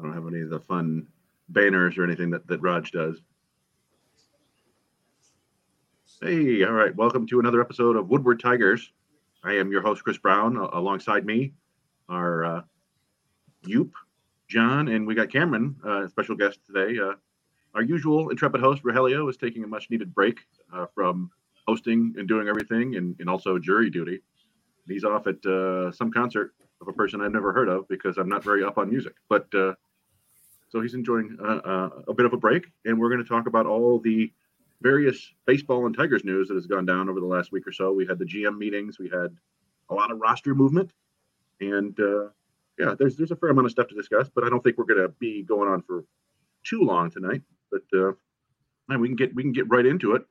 I don't have any of the fun banners or anything that, that Raj does. Hey, all right. Welcome to another episode of Woodward Tigers. I am your host, Chris Brown. alongside me, are uh, Yoop, John, and we got Cameron, uh, special guest today. Uh, our usual intrepid host, Rogelio, is taking a much needed break uh, from hosting and doing everything and, and also jury duty. He's off at uh, some concert of a person I've never heard of because I'm not very up on music. But uh, so he's enjoying a bit of a break, and we're going to talk about all the various baseball and Tigers news that has gone down over the last week or so. We had the GM meetings, we had a lot of roster movement, and uh, yeah, there's there's a fair amount of stuff to discuss. But I don't think we're going to be going on for too long tonight. But uh, man, we can get we can get right into it.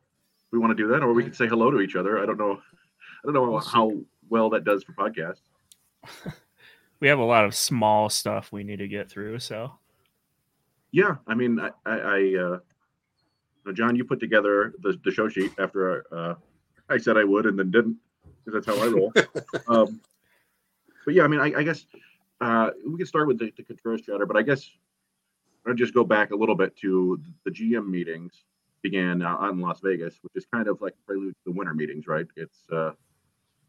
We want to do that, or we can say hello to each other. I don't know. I don't know how well that does for podcasts. we have a lot of small stuff we need to get through. So yeah, I mean, I, I, I uh, John, you put together the, the show sheet after uh, I said I would and then didn't because that's how I roll. um, but yeah, I mean, I, I guess uh, we can start with the, the Contreras chatter, but I guess I'll just go back a little bit to the GM meetings began out in Las Vegas, which is kind of like prelude to the winter meetings, right? It's uh,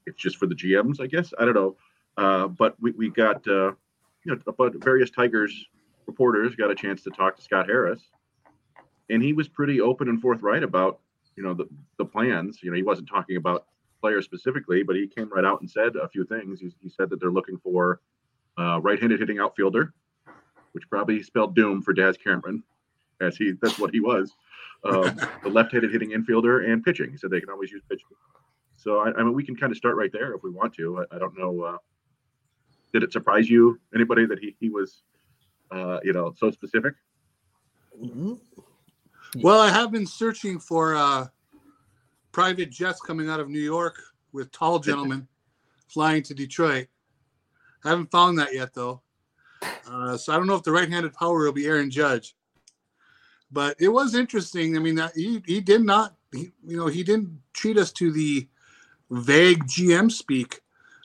it's just for the GMs, I guess. I don't know, uh, but we, we got uh, you know, but various Tigers reporters got a chance to talk to Scott Harris. And he was pretty open and forthright about you know the, the plans. You know he wasn't talking about players specifically but he came right out and said a few things. He, he said that they're looking for uh, right-handed hitting outfielder which probably spelled doom for Daz Cameron as he that's what he was um, the left-handed hitting infielder and pitching. He said they can always use pitching. So I, I mean we can kind of start right there if we want to. I, I don't know uh, did it surprise you anybody that he, he was uh, you know so specific mm-hmm. Well, I have been searching for uh, private jets coming out of New York with tall gentlemen flying to Detroit. I haven't found that yet, though. Uh, so I don't know if the right-handed power will be Aaron Judge. But it was interesting. I mean, that he he did not, he, you know, he didn't treat us to the vague GM speak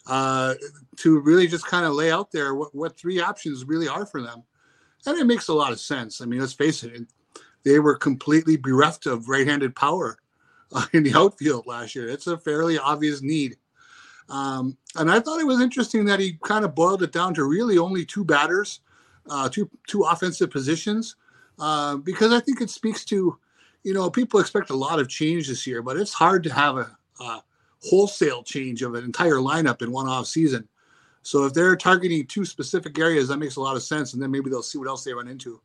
uh, to really just kind of lay out there what, what three options really are for them. And it makes a lot of sense. I mean, let's face it, they were completely bereft of right-handed power uh, in the outfield last year. It's a fairly obvious need. Um, and I thought it was interesting that he kind of boiled it down to really only two batters, uh, two two offensive positions, uh, because I think it speaks to, you know, people expect a lot of change this year, but it's hard to have a, a wholesale change of an entire lineup in one off season. So if they're targeting two specific areas, that makes a lot of sense, and then maybe they'll see what else they run into.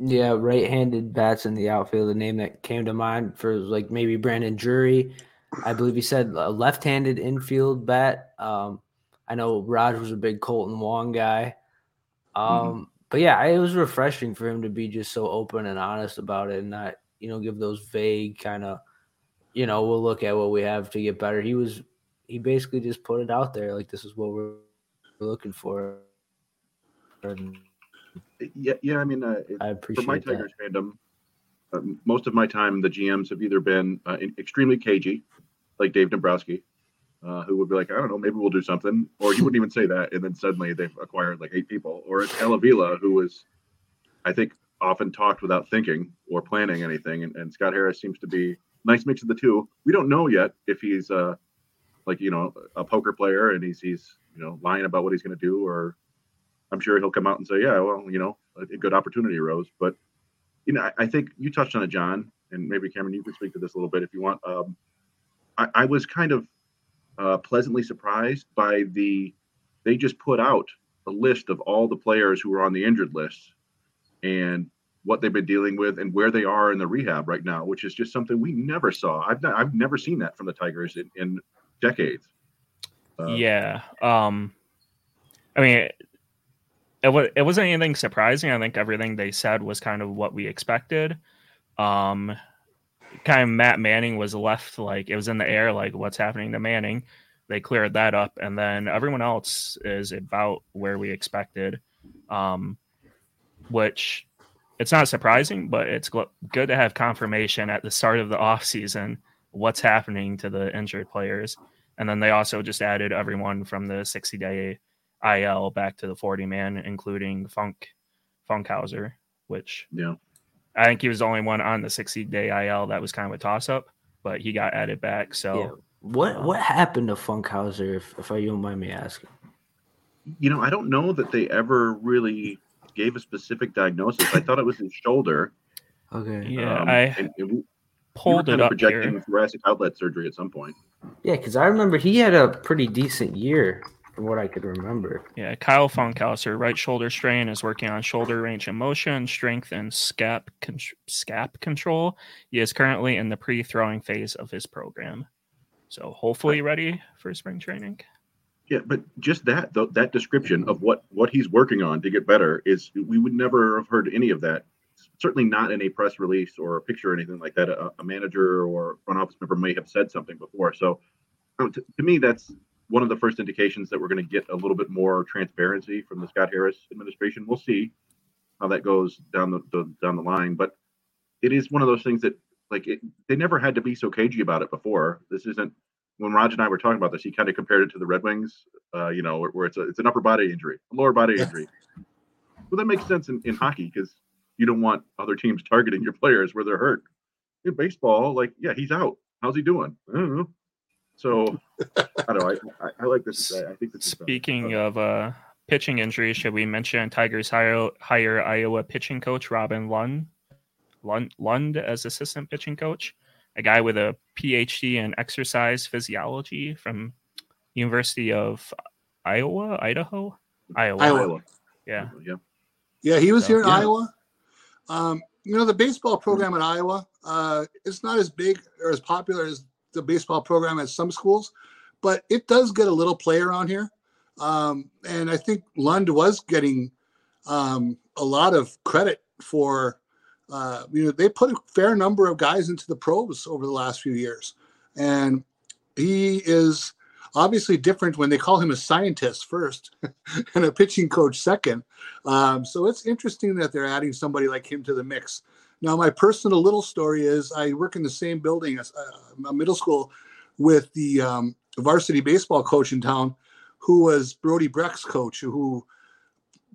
Yeah, right-handed bats in the outfield. The name that came to mind for like maybe Brandon Drury. I believe he said a left-handed infield bat. Um, I know Raj was a big Kolten Wong guy. Mm-hmm. Um, mm-hmm. But yeah, it was refreshing for him to be just so open and honest about it, and not you know give those vague kind of, you know, we'll look at what we have to get better. He was he basically just put it out there like this is what we're looking for. And yeah, yeah. I mean, uh, I appreciate for my Tigers that. fandom. Uh, most of my time, the GMs have either been uh, extremely cagey, like Dave Dombrowski, uh, who would be like, I don't know, maybe we'll do something, or you wouldn't even say that, and then suddenly they've acquired like eight people, or it's Al Avila, who was, I think, often talked without thinking or planning anything, and, and Scott Harris seems to be nice mix of the two. We don't know yet if he's uh, like you know a poker player and he's he's you know lying about what he's going to do or I'm sure he'll come out and say, yeah, well, you know, a, good opportunity arose. But, you know, I, I, think you touched on it, John, and maybe Cameron, you can speak to this a little bit if you want. Um, I, I, was kind of uh, pleasantly surprised by the, they just put out a list of all the players who are on the injured list and what they've been dealing with and where they are in the rehab right now, which is just something we never saw. I've not, I've never seen that from the Tigers in, in decades. Uh, yeah. Um, I mean, it was it wasn't anything surprising. I think everything they said was kind of what we expected. Um, kind of Matt Manning was left like it was in the air, like what's happening to Manning. They cleared that up, and then everyone else is about where we expected. Um, which it's not surprising, but it's good to have confirmation at the start of the off season what's happening to the injured players. And then they also just added everyone from the 60 day IL back to the 40 man, including Funk Funkhouser, which Yeah. I think he was the only one on the 60 day IL that was kind of a toss up, but he got added back. So Yeah. What what happened to Funkhouser, if, if you don't mind me asking? You know, I don't know that they ever really gave a specific diagnosis. I thought it was his shoulder. Okay. yeah, Um, I pulled kind it of up projecting here. thoracic outlet surgery at some point. Yeah, because I remember he had a pretty decent year from what I could remember. Yeah, Kyle Funkhouser, right shoulder strain, is working on shoulder range of motion, strength, and scap con- scap control. He is currently in the pre-throwing phase of his program, so hopefully ready for spring training. Yeah, but just that though, that description of what what he's working on to get better is we would never have heard any of that. Certainly not in a press release or a picture or anything like that. A, a manager or front office member may have said something before. So um, to, to me, that's one of the first indications that we're going to get a little bit more transparency from the Scott Harris administration. We'll see how that goes down the, the down the line, but it is one of those things that like it, they never had to be so cagey about it before. This isn't when Raj and I were talking about this. He kind of compared it to the Red Wings, uh, you know, where, where it's a, it's an upper body injury, a lower body Yeah. injury. Well, that makes sense in, in hockey because you don't want other teams targeting your players where they're hurt. In baseball, like yeah, he's out. How's he doing? I don't know. So I don't know. I, I, I like this. I, I think this. Speaking of uh, pitching injuries, should we mention Tigers hire, hire Iowa pitching coach Robin Lund, Lund Lund as assistant pitching coach, a guy with a PhD in exercise physiology from University of Iowa, Idaho, Iowa. Iowa. Yeah, yeah. Yeah, he was So, here in yeah. Iowa. Um, you know, the baseball program at Iowa, uh, it's not as big or as popular as the baseball program at some schools, but it does get a little play around here. Um, and I think Lund was getting um, a lot of credit for, uh, you know, they put a fair number of guys into the pros over the last few years. And he is obviously different when they call him a scientist first and a pitching coach second. Um, so it's interesting that they're adding somebody like him to the mix. Now, my personal little story is I work in the same building as uh, a middle school with the um, varsity baseball coach in town, who was Brody Brecht's coach. Who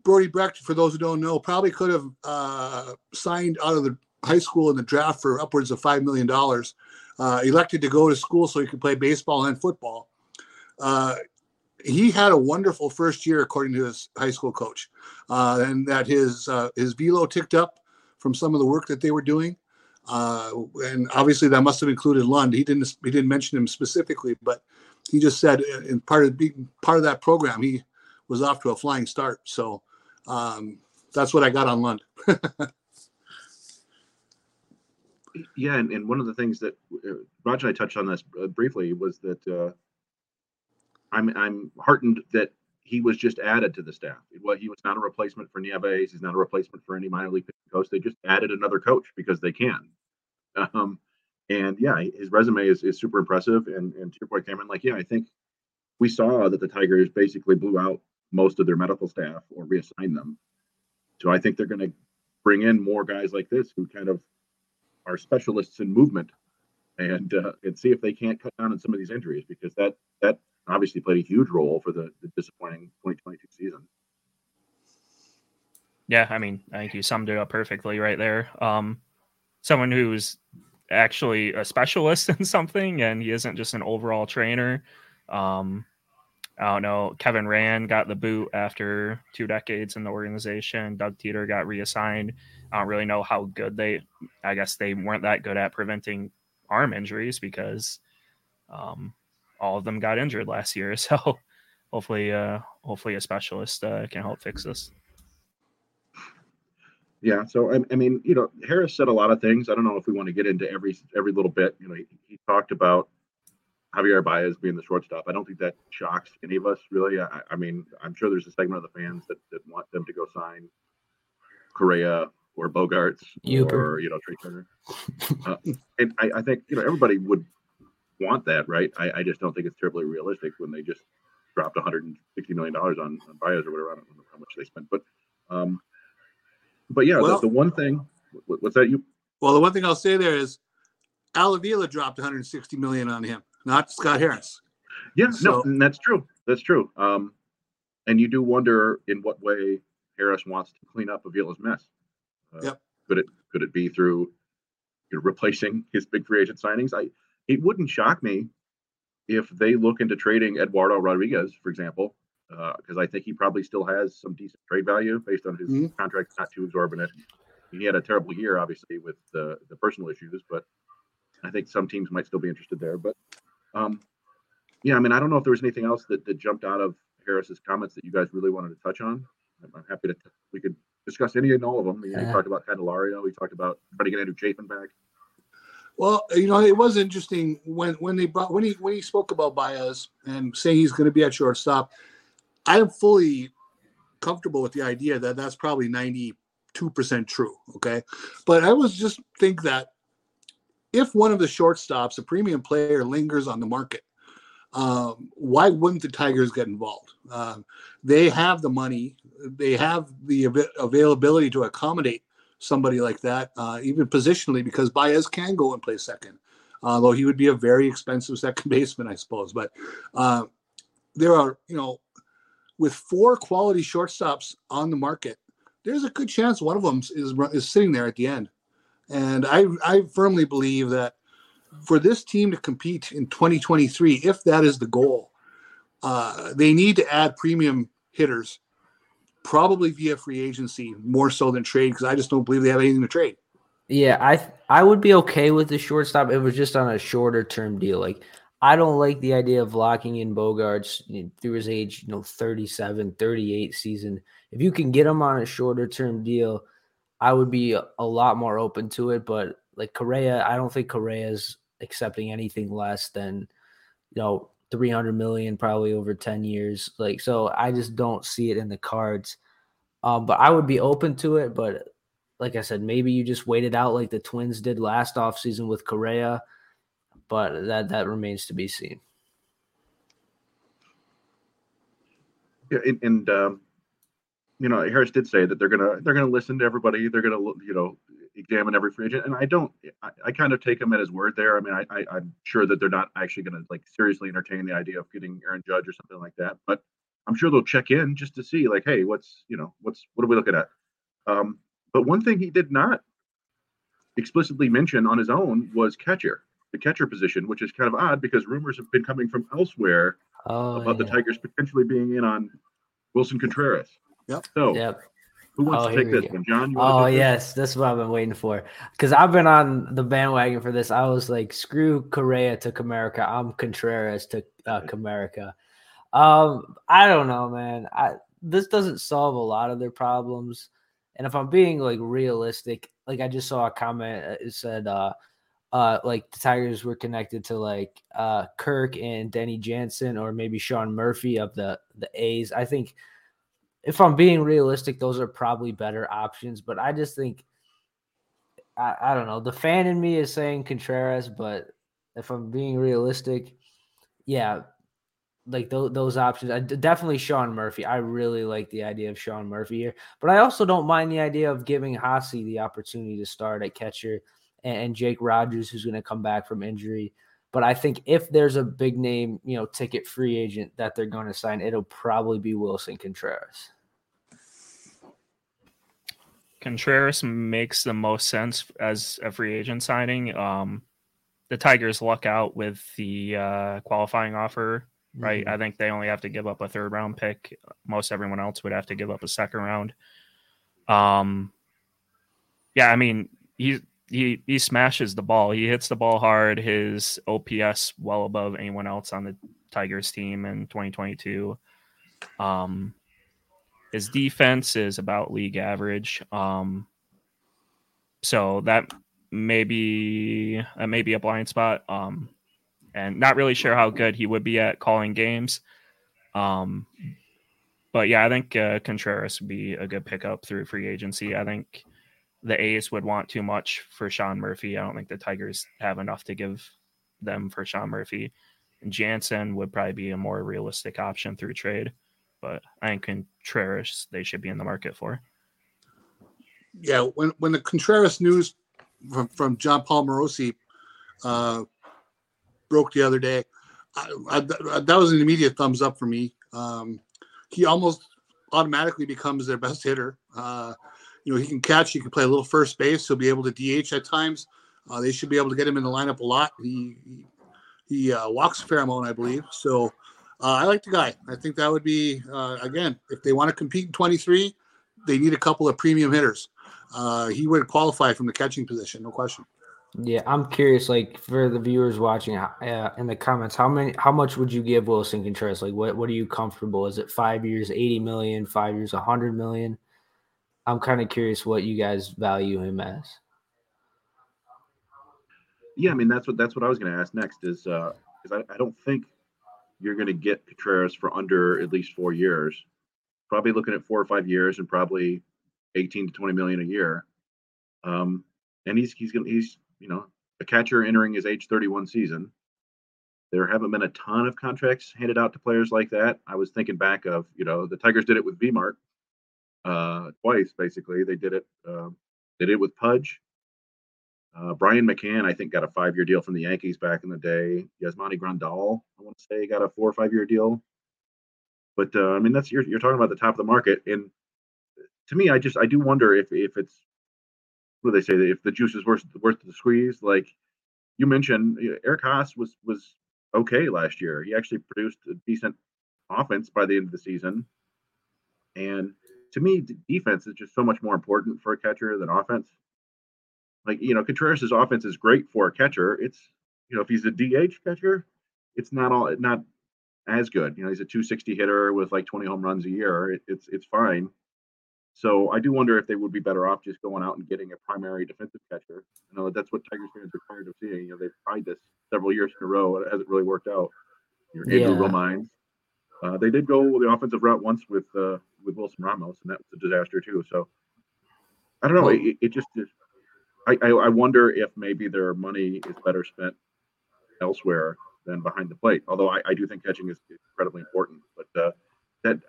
Brody Brecht, for those who don't know, probably could have uh, signed out of the high school in the draft for upwards of five million dollars. Uh, elected to go to school so he could play baseball and football. Uh, he had a wonderful first year, according to his high school coach, uh, and that his uh, his velo ticked up from some of the work that they were doing. Uh, and obviously, that must have included Lund. He didn't he didn't mention him specifically, but he just said uh, in part of being part of that program, he was off to a flying start. So um, that's what I got on Lund. Yeah, and, and one of the things that uh, Raj and I touched on this uh, briefly was that I'm I'm heartened that he was just added to the staff. Wa- he was not a replacement for Nieves. He's not a replacement for any minor league coach. They just added another coach because they can. Um, and yeah, his resume is, is super impressive. And and to your point, Cameron, like yeah, I think we saw that the Tigers basically blew out most of their medical staff or reassigned them. So I think they're going to bring in more guys like this who kind of are specialists in movement and uh, and see if they can't cut down on some of these injuries because that that obviously played a huge role for the, the disappointing 2022 season. yeah. I mean, I think you summed it up perfectly right there. Um, someone who's actually a specialist in something, and he isn't just an overall trainer. Um, I don't know. Kevin Rand got the boot after two decades in the organization. Doug Teeter got reassigned. I don't really know how good they. I guess they weren't that good at preventing arm injuries because um, all of them got injured last year. So hopefully, uh, hopefully a specialist uh, can help fix this. Yeah, so I, I mean, you know, Harris said a lot of things. I don't know if we want to get into every every little bit. You know, he, he talked about Javier Baez being the shortstop. I don't think that shocks any of us really. I, I mean, I'm sure there's a segment of the fans that, that want them to go sign Correa or Bogaerts Uber. or you know Trea Turner. uh, and I, I think you know everybody would want that, right? I, I just don't think it's terribly realistic when they just dropped 160 million dollars on, on Baez or whatever. I don't know how much they spent, but um, but yeah, Well- the, the one thing. What, what's that? You Well, the one thing I'll say there is Al Avila dropped 160 million on him, not Scott Harris. Yeah, So- no, that's true. That's true. Um, and you do wonder in what way Harris wants to clean up Avila's mess. Uh, Yep. Could it could it be through you know, replacing his big free agent signings? I it wouldn't shock me if they look into trading Eduardo Rodriguez, for example, because I think he probably still has some decent trade value based on his Mhm. contract, not too exorbitant. He had a terrible year, obviously, with the, the personal issues, but I think some teams might still be interested there. But um, yeah, I mean, I don't know if there was anything else that, that jumped out of Harris's comments that you guys really wanted to touch on. I'm, I'm happy to we could discuss any and all of them. You know, he talked about Candelario. He talked about trying to get Andrew Chafin back. Well, you know, it was interesting when when they brought when he when he spoke about Baez and saying he's going to be at shortstop. I am fully comfortable with the idea that that's probably ninety two percent true. Okay, but I was just think that if one of the shortstops, a premium player, lingers on the market, um, why wouldn't the Tigers get involved? Um, they have the money, they have the av- availability to accommodate somebody like that, uh, even positionally, because Baez can go and play second, although he would be a very expensive second baseman, I suppose. But uh, there are, you know, with four quality shortstops on the market, there's a good chance one of them is is sitting there at the end. And I I firmly believe that for this team to compete in 2023, if that is the goal, uh, they need to add premium hitters, probably via free agency more so than trade, because I just don't believe they have anything to trade. Yeah, I I would be okay with the shortstop. It was just on a shorter term deal. Like I don't like the idea of locking in Bogaerts you know, through his age, you know, 37, 38 season. If you can get him on a shorter term deal, I would be a, a lot more open to it. But like Correa, I don't think Correa's accepting anything less than, you know, 300 million probably over 10 years. Like, so I just don't see it in the cards. Um, but I would be open to it. But like I said, maybe you just wait it out like the Twins did last offseason with Correa, but that that remains to be seen. Yeah, and, and um, you know, Harris did say that they're gonna they're gonna listen to everybody. They're gonna you know examine every free agent, and I don't. I, I kind of take him at his word there. I mean, I, I I'm sure that they're not actually gonna like seriously entertain the idea of getting Aaron Judge or something like that, but I'm sure they'll check in just to see like, hey, what's you know what's what are we looking at? Um, but one thing he did not explicitly mention on his own was catcher, the catcher position, which is kind of odd because rumors have been coming from elsewhere Oh, about the. Tigers potentially being in on Willson Contreras. Yep. So Yep. Who wants Oh, to take this go. one, John? Oh take this? yes, that's what I've been waiting for. Because I've been on the bandwagon for this. I was like, screw Correa to Comerica. I'm Contreras to uh, Comerica. Um, I don't know, man. I this doesn't solve a lot of their problems. And if I'm being like realistic, like I just saw a comment. uh, It said, uh, uh, like the Tigers were connected to like uh Kirk and Danny Jansen or maybe Sean Murphy of the the A's. I think if I'm being realistic, those are probably better options. But I just think I, I don't know. The fan in me is saying Contreras, but if I'm being realistic, yeah, like those those options. I, definitely Sean Murphy. I really like the idea of Sean Murphy here, but I also don't mind the idea of giving Haase the opportunity to start at catcher and, and Jake Rogers, who's going to come back from injury. But I think if there's a big name, you know, ticket free agent that they're going to sign, it'll probably be Willson Contreras. Contreras makes the most sense as a free agent signing. Um, the Tigers luck out with the uh, qualifying offer, right? I think they only have to give up a third round pick. Most everyone else would have to give up a second round. Um, yeah, I mean he he he smashes the ball. He hits the ball hard. His OPS well above anyone else on the Tigers team in 2022. Um, his defense is about league average. Um, so that may be uh, maybe a blind spot. Um, and not really sure how good he would be at calling games. Um, but yeah, I think uh, Contreras would be a good pickup through free agency. I think the A's would want too much for Sean Murphy. I don't think the Tigers have enough to give them for Sean Murphy. And Jansen would probably be a more realistic option through trade. But I think Contreras they should be in the market for. Yeah, when when the Contreras news from, from Jon Paul Morosi uh, broke the other day, I, I, that was an immediate thumbs up for me. Um, he almost automatically becomes their best hitter. Uh, you know, he can catch. He can play a little first base. He'll be able to DH at times. Uh, they should be able to get him in the lineup a lot. He he, uh, walks a fair amount, I believe. So uh, I like the guy. I think that would be uh, again, if they want to compete in 23, they need a couple of premium hitters. Uh, he would qualify from the catching position, no question. Yeah, I'm curious. Like for the viewers watching uh, in the comments, how many, how much would you give Willson Contreras? Like, what, what are you comfortable? Is it five years, eighty million, five years, hundred million? I'm kind of curious what you guys value him as. Yeah, I mean that's what that's what I was going to ask next is uh, I, I don't think you're going to get Contreras for under at least four years. Probably looking at four or five years and probably 18 to 20 million a year. Um, and he's he's going he's you know a catcher entering his age 31 season. There haven't been a ton of contracts handed out to players like that. I was thinking back of you know the Tigers did it with V-Mart uh, twice basically. They did it. Uh, they did it with Pudge. Uh, Brian McCann, I think, got a five-year deal from the Yankees back in the day. Yasmani Grandal, I want to say, got a four or five-year deal. But uh, I mean, that's you're, you're talking about the top of the market, and to me, I just I do wonder if if it's what do they say if the juice is worth worth the squeeze. Like you mentioned, Eric Haase was was okay last year. He actually produced a decent offense by the end of the season, and to me, defense is just so much more important for a catcher than offense. Like, you know, Contreras' offense is great for a catcher. It's, you know, if he's a DH catcher, it's not all not as good. You know, he's a 260 hitter with like 20 home runs a year. It, it's it's fine. So I do wonder if they would be better off just going out and getting a primary defensive catcher. You know, that's what Tigers fans are tired of seeing. You know, they've tried this several years in a row. and It hasn't really worked out. Your Andrew yeah. Romines. Uh, they did go the offensive route once with uh, with Wilson Ramos, and that was a disaster too. So I don't know. It, it, just is. I, I, I wonder if maybe their money is better spent elsewhere than behind the plate. Although I, I do think catching is incredibly important, but uh, that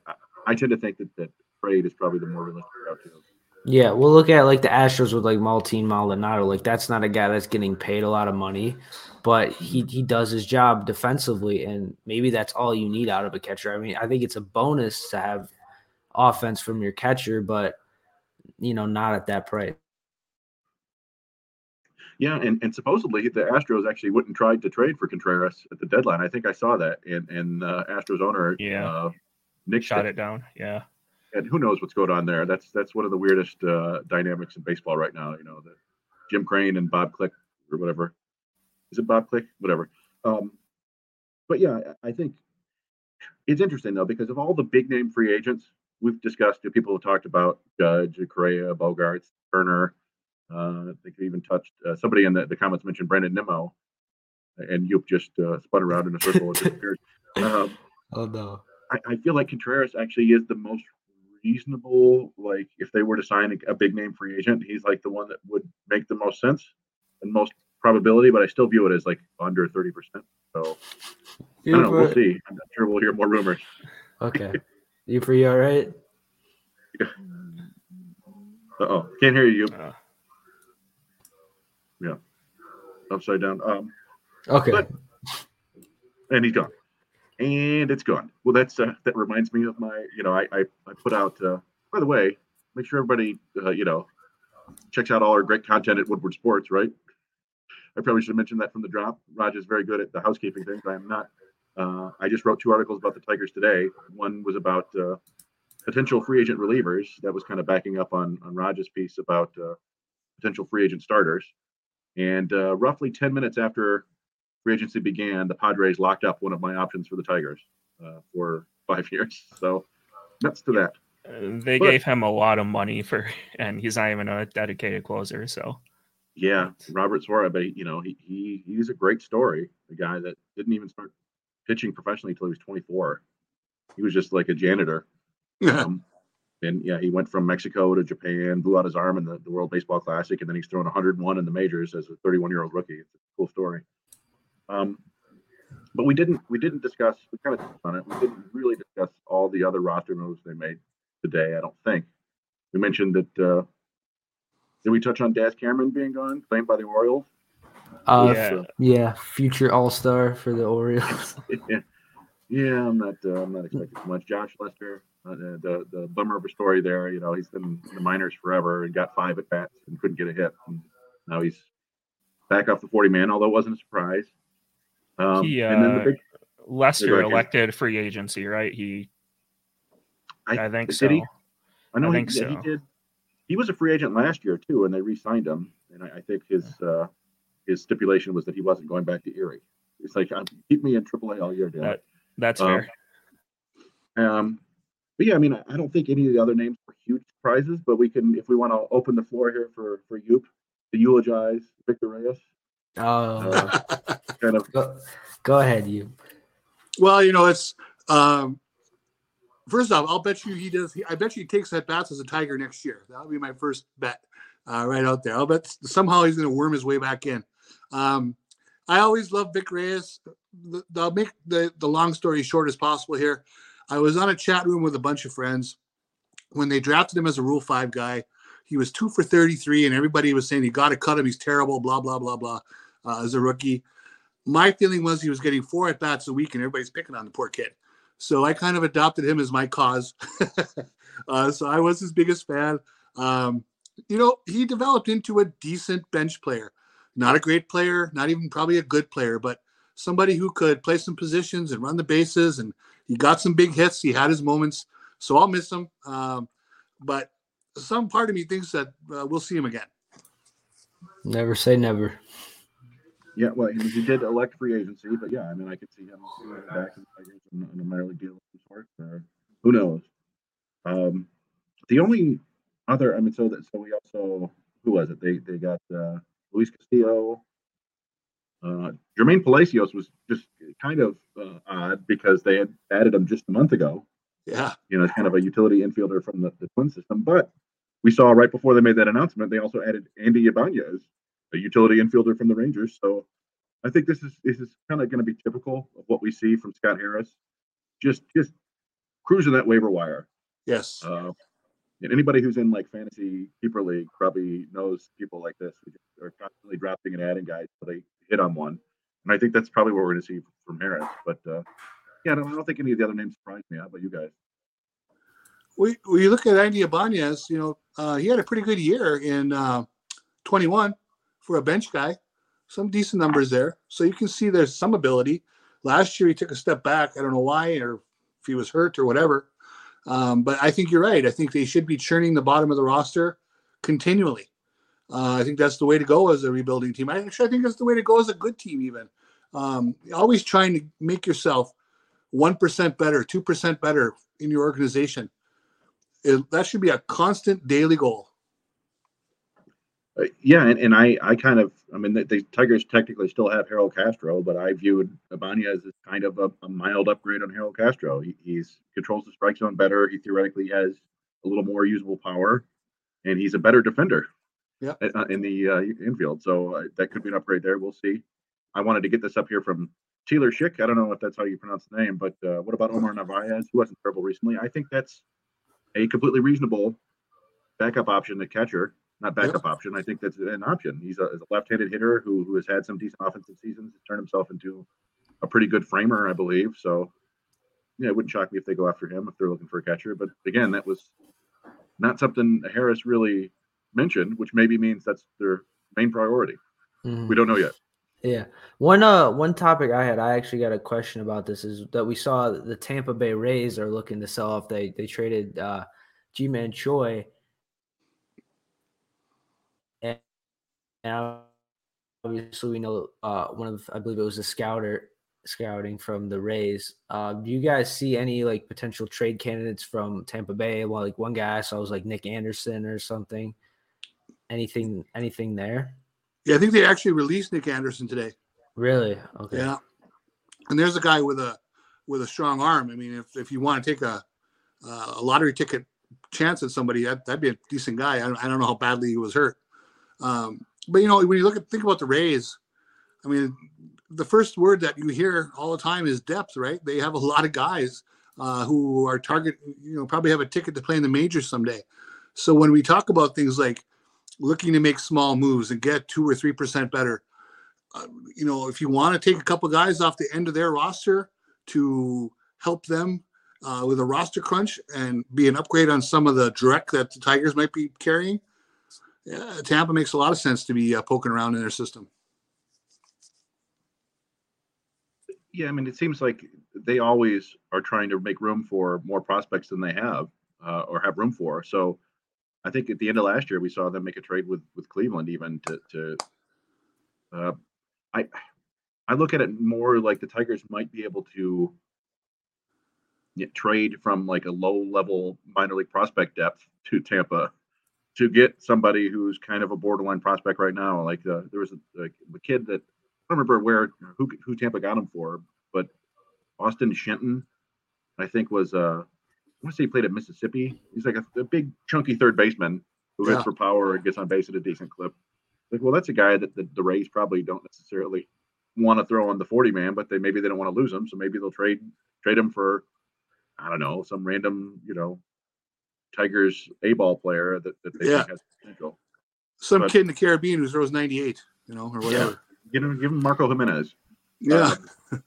I tend to think that that trade is probably the more realistic route. Yeah, we'll look at like the Astros with like Martin Maldonado. Like that's not a guy that's getting paid a lot of money, but he he does his job defensively, and maybe that's all you need out of a catcher. I mean, I think it's a bonus to have offense from your catcher, but you know, not at that price. Yeah, and, and supposedly the Astros actually wouldn't try to trade for Contreras at the deadline. I think I saw that, and and uh, Astros owner, yeah, uh, Nick shot it down. Yeah, and who knows what's going on there? That's that's one of the weirdest uh, dynamics in baseball right now. You know, the Jim Crane and Bob Click or whatever. Is it Bob Click? Whatever. Um, but yeah, I think it's interesting though because of all the big name free agents we've discussed. People have talked about Judge, Correa, Bogaerts, Turner. Uh, think even touched uh, somebody in the, the comments mentioned Brandon Nimmo, and you just uh, spun around in a circle and disappeared. Um, oh no! I, I, feel like Contreras actually is the most reasonable. Like if they were to sign a, a, big name free agent, he's like the one that would make the most sense and most probability. But I still view it as like under thirty percent. So I don't know. We'll see. I'm not sure we'll hear more rumors. Okay. You free all right? Uh oh. Can't hear you. Uh. Yeah. Upside down. Um okay. But, and he's gone. And it's gone. Well that's uh, that reminds me of my, you know, I I, I put out uh by the way, make sure everybody uh, you know checks out all our great content at Woodward Sports, right? I probably should have mentioned that from the drop. Raj is very good at the housekeeping things. I am not. Uh, I just wrote two articles about the Tigers today. One was about uh, potential free agent relievers. That was kind of backing up on on Raj's piece about uh, potential free agent starters. And uh, roughly 10 minutes after free agency began, the Padres locked up one of my options for the Tigers uh, for five years. So nuts to that. They but, gave him a lot of money for, and he's not even a dedicated closer. So yeah, Robert Suarez, but you know he, he he's a great story. The guy that didn't even start pitching professionally until he was 24. He was just like a janitor. um, and yeah, he went from Mexico to Japan, blew out his arm in the, the World Baseball Classic, and then he's thrown 101 in the majors as a 31 year old rookie. It's a cool story. Um, but we didn't we didn't discuss we kind of touched on it. We didn't really discuss all the other roster moves they made today. I don't think we mentioned that. Uh, did we touch on Daz Cameron being gone, claimed by the Orioles? Uh, yeah. yeah, future All Star for the Orioles. yeah. yeah, I'm not. Uh, I'm not expecting too much. Josh Lester uh, the the bummer of a story there. You know, he's been in the minors forever and got five at bats and couldn't get a hit. And now he's back off the 40 man, although it wasn't a surprise. Um, He, and then the uh, big, Lester Go ahead, Ken. elected free agency, right? He, I, I, think did so. he? I know I he, think yeah, he did. He was a free agent last year too, and they re-signed him. And I, I think his uh, his stipulation was that he wasn't going back to Erie. It's like uh, keep me in AAA all year, Dan. That- That's Um, fair. Um, but yeah, I mean, I I don't think any of the other names were huge surprises, but we can, if we want to open the floor here for for Yoop to eulogize Victor Reyes, Oh, Uh, kind of. go, go ahead, you. Well, you know, it's um, first off, I'll bet you he does. I bet you he takes at bats as a Tiger next year. That'll be my first bet uh, right out there. I'll bet somehow he's going to worm his way back in. Um, I always love Vic Reyes. I'll make the the long story short as possible here. I was on a chat room with a bunch of friends when they drafted him as a Rule Five guy. He was two for thirty three, and everybody was saying you got to cut him. He's terrible. Blah blah blah blah. Uh, as a rookie, my feeling was he was getting four at bats a week, and everybody's picking on the poor kid. So I kind of adopted him as my cause. uh, so I was his biggest fan. Um, you know, he developed into a decent bench player. Not a great player, not even probably a good player, but somebody who could play some positions and run the bases. And he got some big hits. He had his moments. So I'll miss him. Um, but some part of me thinks that uh, we'll see him again. Never say never. Yeah, well, he, he did elect free agency, but yeah, I mean, I could see him back in the Tigers in, in a minor league deal of sort. Or who knows? Um, the only other, I mean, so that so we also who was it? They they got uh, Luis Castillo. Uh, Jermaine Palacios was just kind of uh, odd because they had added him just a month ago. Yeah. You know, kind of a utility infielder from the, the Twin system. But we saw right before they made that announcement, they also added Andy Ibanez, a utility infielder from the Rangers. So I think this is this is kind of going to be typical of what we see from Scott Harris, just just cruising that waiver wire. Yes. Uh, and anybody who's in like fantasy keeper league probably knows people like this who are constantly drafting and adding guys so they hit on one. And I think that's probably what we're going to see from Harris. But uh, yeah, I don't, I don't think any of the other names surprise me. How about you guys? we we look at Andy Ibanez, you know, uh, he had a pretty good year in uh, 21 for a bench guy. Some decent numbers there. So you can see there's some ability. Last year he took a step back. I don't know why, or if he was hurt or whatever. Um, but I think you're right. I think they should be churning the bottom of the roster continually. Uh, I think that's the way to go as a rebuilding team. I actually I think that's the way to go as a good team. Even um, always trying to make yourself one percent better, two percent better in your organization it, that should be a constant daily goal. Uh, yeah, and, and I, I kind of, I mean, the, the Tigers technically still have Harold Castro, but I viewed Ibanez as kind of a, a mild upgrade on Harold Castro. He he's controls the strike zone better. He theoretically has a little more usable power, and he's a better defender. Yep. uh, uh, in the uh, infield. So uh, that could be an upgrade there. We'll see. I wanted to get this up here from Taylor Schick. I don't know if that's how you pronounce the name, but uh, what about Omar Narvaez, who wasn't terrible recently? I think that's a completely reasonable backup option to catcher. Not backup option. I think that's an option. He's a, a left-handed hitter who, who has had some decent offensive seasons. Has turned himself into a pretty good framer, I believe. So, yeah, it wouldn't shock me if they go after him if they're looking for a catcher. But again, that was not something Harris really mentioned, which maybe means that's their main priority. Mhm. We don't know yet. Yeah. One uh one topic I had, I actually got a question about this is that we saw the Tampa Bay Rays are looking to sell off. They they traded uh Ji-Man Choi. And, and obviously we know uh one of I believe it was a scouter scouting from the Rays. Uh, do you guys see any like potential trade candidates from Tampa Bay? Well, like one guy I saw was like Nick Anderson or something. Anything anything there? Yeah, I think they actually released Nick Anderson today. Really? Okay. Yeah, and there's a guy with a with a strong arm. I mean, if if you want to take a uh, a lottery ticket chance at somebody, that, that'd be a decent guy. I don't, I don't know how badly he was hurt, um, but you know when you look at think about the Rays, I mean, the first word that you hear all the time is depth, right? They have a lot of guys uh, who are target, you know, probably have a ticket to play in the majors someday. So when we talk about things like looking to make small moves and get two or three percent better, uh, you know, if you want to take a couple guys off the end of their roster to help them uh, with a roster crunch and be an upgrade on some of the direct that the Tigers might be carrying, yeah, Tampa makes a lot of sense to be uh, poking around in their system. Yeah, I mean, it seems like they always are trying to make room for more prospects than they have uh, or have room for. So I think at the end of last year, we saw them make a trade with with Cleveland, even to to. Uh, I I look at it more like the Tigers might be able to trade from like a low level minor league prospect depth to Tampa to get somebody who's kind of a borderline prospect right now. Like uh, there was a, a, kid that I don't remember where who who Tampa got him for, but Austin Shenton, I think was uh I want to say he played at Mississippi. He's like a, a big chunky third baseman who hits Yeah. for power and gets on base at a decent clip. Like, well, that's a guy that the, the Rays probably don't necessarily want to throw on the 40 man, but they maybe they don't want to lose him, so maybe they'll trade trade him for I don't know some random you know Tigers a ball player that, that they Yeah. think has potential. Some But- kid in the Caribbean who throws 98, you know, or whatever. Give him give him Marco Jimenez. Yeah. Um,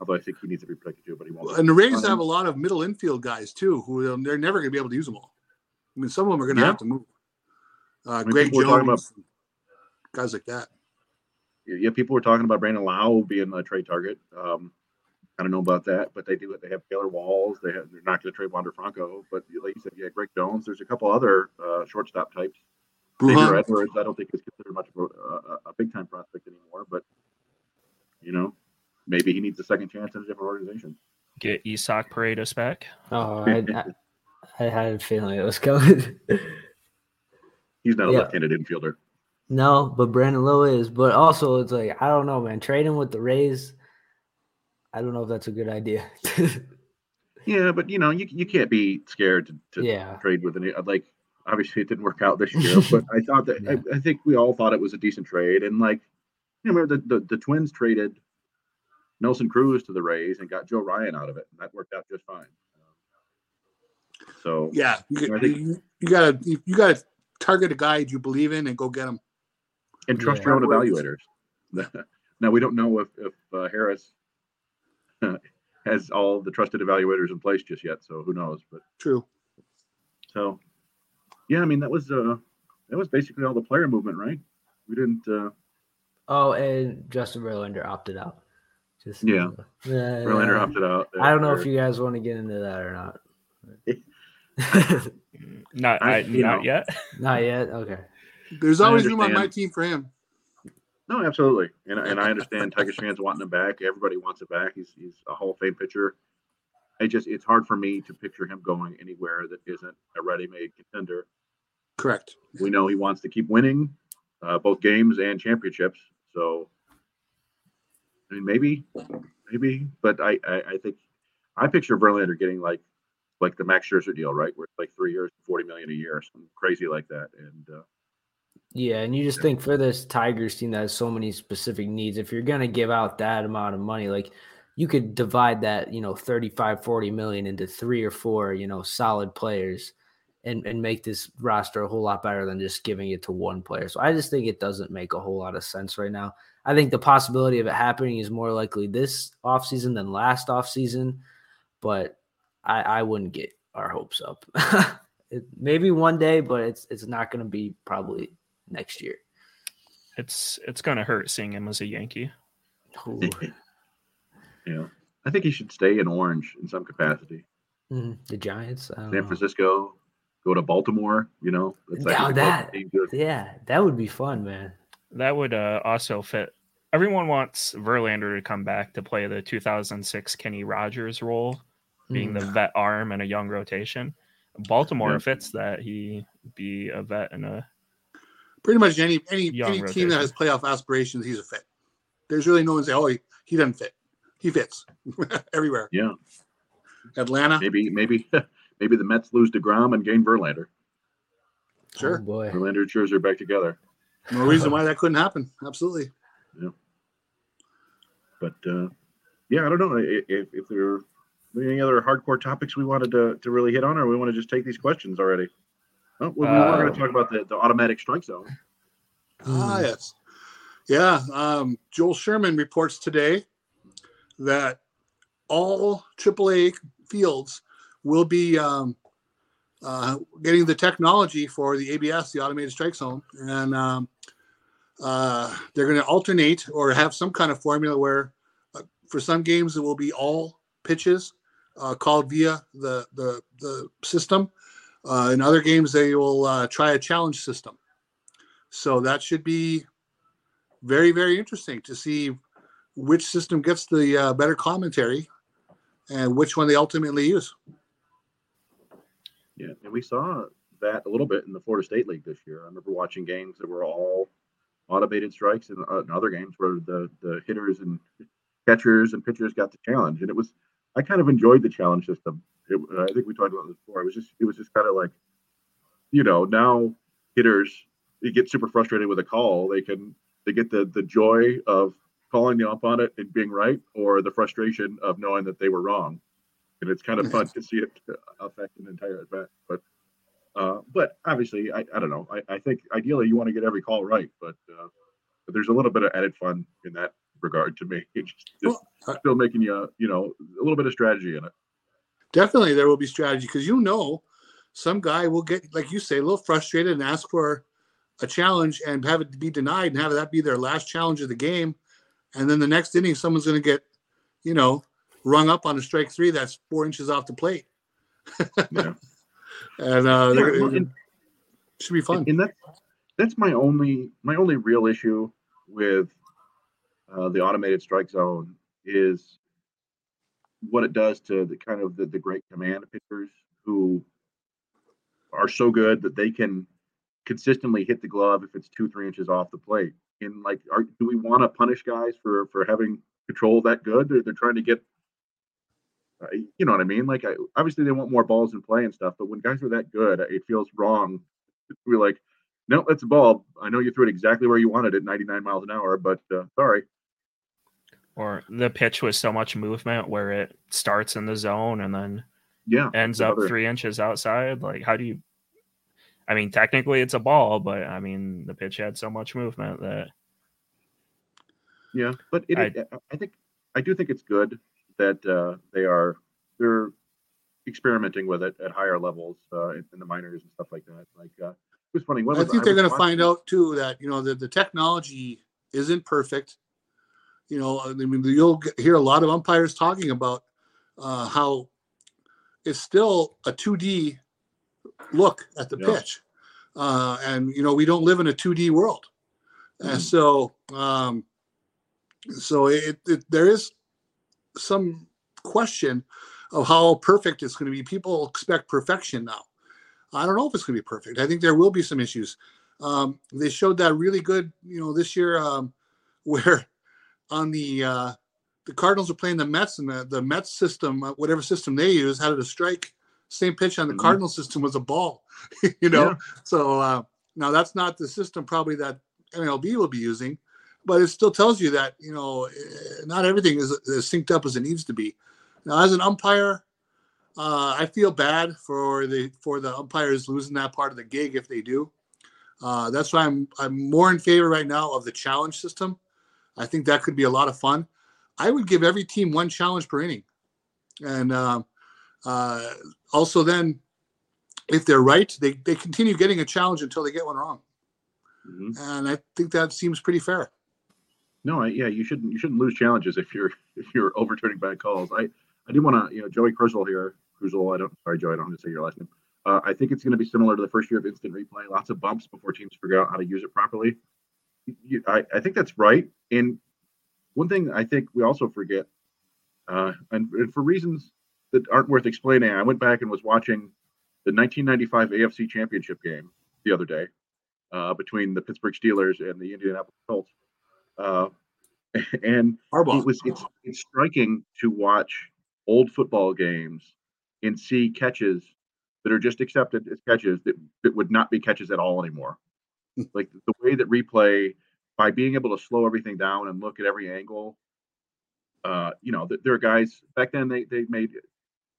although I think he needs to be protected too, but he won't. And the Rays Um, have a lot of middle infield guys too, who um, they're never going to be able to use them all. I mean, some of them are going to Yeah. have to move. Uh, mean, Greg people were talking Jones, guys like that. yeah, people were talking about Brandon Lowe being a trade target. Um, I don't know about that, but they do. It. They have Taylor Walls. They have, they're not going to trade Wander Franco, but like you said, yeah, Greg Jones. There's a couple other uh, shortstop types. Xavier Brujan, Edwards. I don't think is considered much of a, a, a big time prospect anymore, but you know, maybe he needs a second chance in a different organization. Get Isaac Paredes back. Oh, I, I, I had a feeling it was coming. He's not a Yeah. left-handed infielder. no, but Brandon Lowe is. But also, it's like I don't know, man. Trading with the Rays, I don't know if that's a good idea. Yeah, but you know, you you can't be scared to, to yeah, trade with any like obviously it didn't work out this year but i thought that Yeah. I, I think we all thought it was a decent trade and like you know the, the, the twins traded nelson cruz to the rays and got joe ryan out of it and that worked out just fine so yeah, you, I think- you, you gotta you, you gotta target a guy you believe in and go get him. and trust Yeah. your own evaluators now we don't know if, if uh, harris has all the trusted evaluators in place just yet so who knows but True. so yeah i mean that was uh that was basically all the player movement right we didn't uh Oh, and Justin Verlander opted out. Just Yeah. uh, Verlander opted out. I don't know Or- if you guys want to get into that or not. Not I- I, not know. yet. not yet. Okay. There's always room on my team for him. No, absolutely, and and I understand Tigers fans wanting him back. Everybody wants him back. He's he's a Hall of Fame pitcher. I just it's hard for me to picture him going anywhere that isn't a ready-made contender. Correct. We know he wants to keep winning, uh, both games and championships. So, I mean, maybe, maybe, but I, I I think I picture Verlander getting like like the Max Scherzer deal, right? Where it's like three years, forty million a year, something crazy like that, and. Uh, Yeah, and you just think for this Tigers team that has so many specific needs, if you're going to give out that amount of money, like you could divide that, you know, 35, 40 million into three or four, you know, solid players and, and make this roster a whole lot better than just giving it to one player. So I just think it doesn't make a whole lot of sense right now. I think the possibility of it happening is more likely this offseason than last offseason, but I, I wouldn't get our hopes up. it, maybe one day, but it's it's not going to be probably next year. It's it's gonna hurt seeing him as a Yankee. Ooh. you know, I think he should stay in Orange in some capacity. Mhm. The Giants. San know. Francisco, go to Baltimore. You know, it's Now actually that- Yeah, that would be fun, man. That would uh, also fit. Everyone wants Verlander to come back to play the 2006 Kenny Rogers role, being Mm. the vet arm in a young rotation. Baltimore Yeah. fits that. He be a vet in a Pretty much any any Young any team that has playoff aspirations, he's a fit. There's really no one say, oh, he, he doesn't fit. He fits everywhere. Yeah, Atlanta, maybe maybe maybe the Mets lose to Degrom and gain Verlander. Oh, sure. boy. Verlander and Scherzer back together. No reason why that couldn't happen. Absolutely. Yeah. But uh, yeah, I don't know if, if there are any other hardcore topics we wanted to, to really hit on, or we want to just take these questions already. Oh, well, we were going Uh, to talk about the, the automatic strike zone. Ah, Mm. yes. Yeah. Um, Joel Sherman reports today that all AAA fields will be um, uh, getting the technology for the ABS, the automated strike zone, and um, uh, they're going to alternate or have some kind of formula where, uh, for some games, it will be all pitches uh, called via the the, the system. Uh, in other games, they will uh, try a challenge system. So that should be very very interesting to see which system gets the uh, better commentary and which one they ultimately use. Yeah, and we saw that a little bit in the Florida State League this year. I remember watching games that were all automated strikes and, uh, other games where the the hitters and catchers and pitchers got the challenge, and it was I kind of enjoyed the challenge system. It, I think we talked about this before. It was just it was just kind of like, you know, now hitters they get super frustrated with a call. They can they get the the joy of calling the ump on it and being right, or the frustration of knowing that they were wrong. And it's kind of fun to see it affect an entire at bat. But uh, but obviously, I, I don't know. I, I think ideally you want to get every call right, but, uh, but there's a little bit of added fun in that regard to me. It's just, Well, still making you, you know, a little bit of strategy in it. Definitely, there will be strategy because you know, some guy will get, like you say, a little frustrated and ask for a challenge and have it be denied and have that be their last challenge of the game, and then the next inning someone's going to get, you know, rung up on a strike three that's four inches off the plate, Yeah. and uh, Yeah, well, and- should be fun. and that that's my only my only real issue with uh, the automated strike zone is what it does to the kind of the, the great command pitchers who are so good that they can consistently hit the glove if it's two three inches off the plate. And like are, do we want to punish guys for for having control that good? They're, they're trying to get uh, you know what i mean? Like I, obviously they want more balls in play and stuff but when guys are that good it feels wrong we're like no that's a ball. I know you threw it exactly where you wanted it 99 miles an hour but uh, sorry Or the pitch with so much movement where it starts in the zone and then yeah ends up other- three inches outside. Like, how do you? I mean, technically it's a ball, but I mean, the pitch had so much movement that Yeah, but it, I- I, I think I do think it's good that uh, they are they're experimenting with it at higher levels uh, in, in the minors and stuff like that. Like uh, it was funny. What I was, think they're going to find out too that you know the, the technology isn't perfect. You know, I mean, you'll hear a lot of umpires talking about uh, how it's still a 2D look at the Yeah. pitch, uh, and you know we don't live in a 2D world, and Mhm. so um, so it, it there is some question of how perfect it's going to be. People expect perfection now. I don't know if it's going to be perfect. I think there will be some issues. Um, they showed that really good, you know, this year um, where on the uh, the Cardinals are playing the Mets and the, the Mets system, uh, whatever system they use, had it a strike. Same pitch on the Mhm. Cardinal system was a ball, you know. Yeah. So uh, now that's not the system probably that MLB will be using, but it still tells you that you know eh, not everything is as synced up as it needs to be. Now, as an umpire, uh, I feel bad for the for the umpires losing that part of the gig if they do. Uh, that's why I'm I'm more in favor right now of the challenge system. I think that could be a lot of fun. I would give every team one challenge per inning, and um, uh, also then, if they're right, they they continue getting a challenge until they get one wrong, Mhm. and I think that seems pretty fair. No, I, yeah, you shouldn't you shouldn't lose challenges if you're if you're overturning bad calls. I I do want to you know Joey Cruzel here. Cruzel, I don't sorry Joey, I don't have to say your last name. Uh, I think it's going to be similar to the first year of instant replay. Lots of bumps before teams figure out how to use it properly. You, I, I think that's right. And one thing I think we also forget, uh, and, and for reasons that aren't worth explaining, I went back and was watching the 1995 AFC Championship game the other day uh, between the Pittsburgh Steelers and the Indianapolis Colts. Uh, and Harbaugh. it was it's it's striking to watch old football games and see catches that are just accepted as catches that, that would not be catches at all anymore. like the way that replay by being able to slow everything down and look at every angle. Uh, you know, th- there are guys back then they they made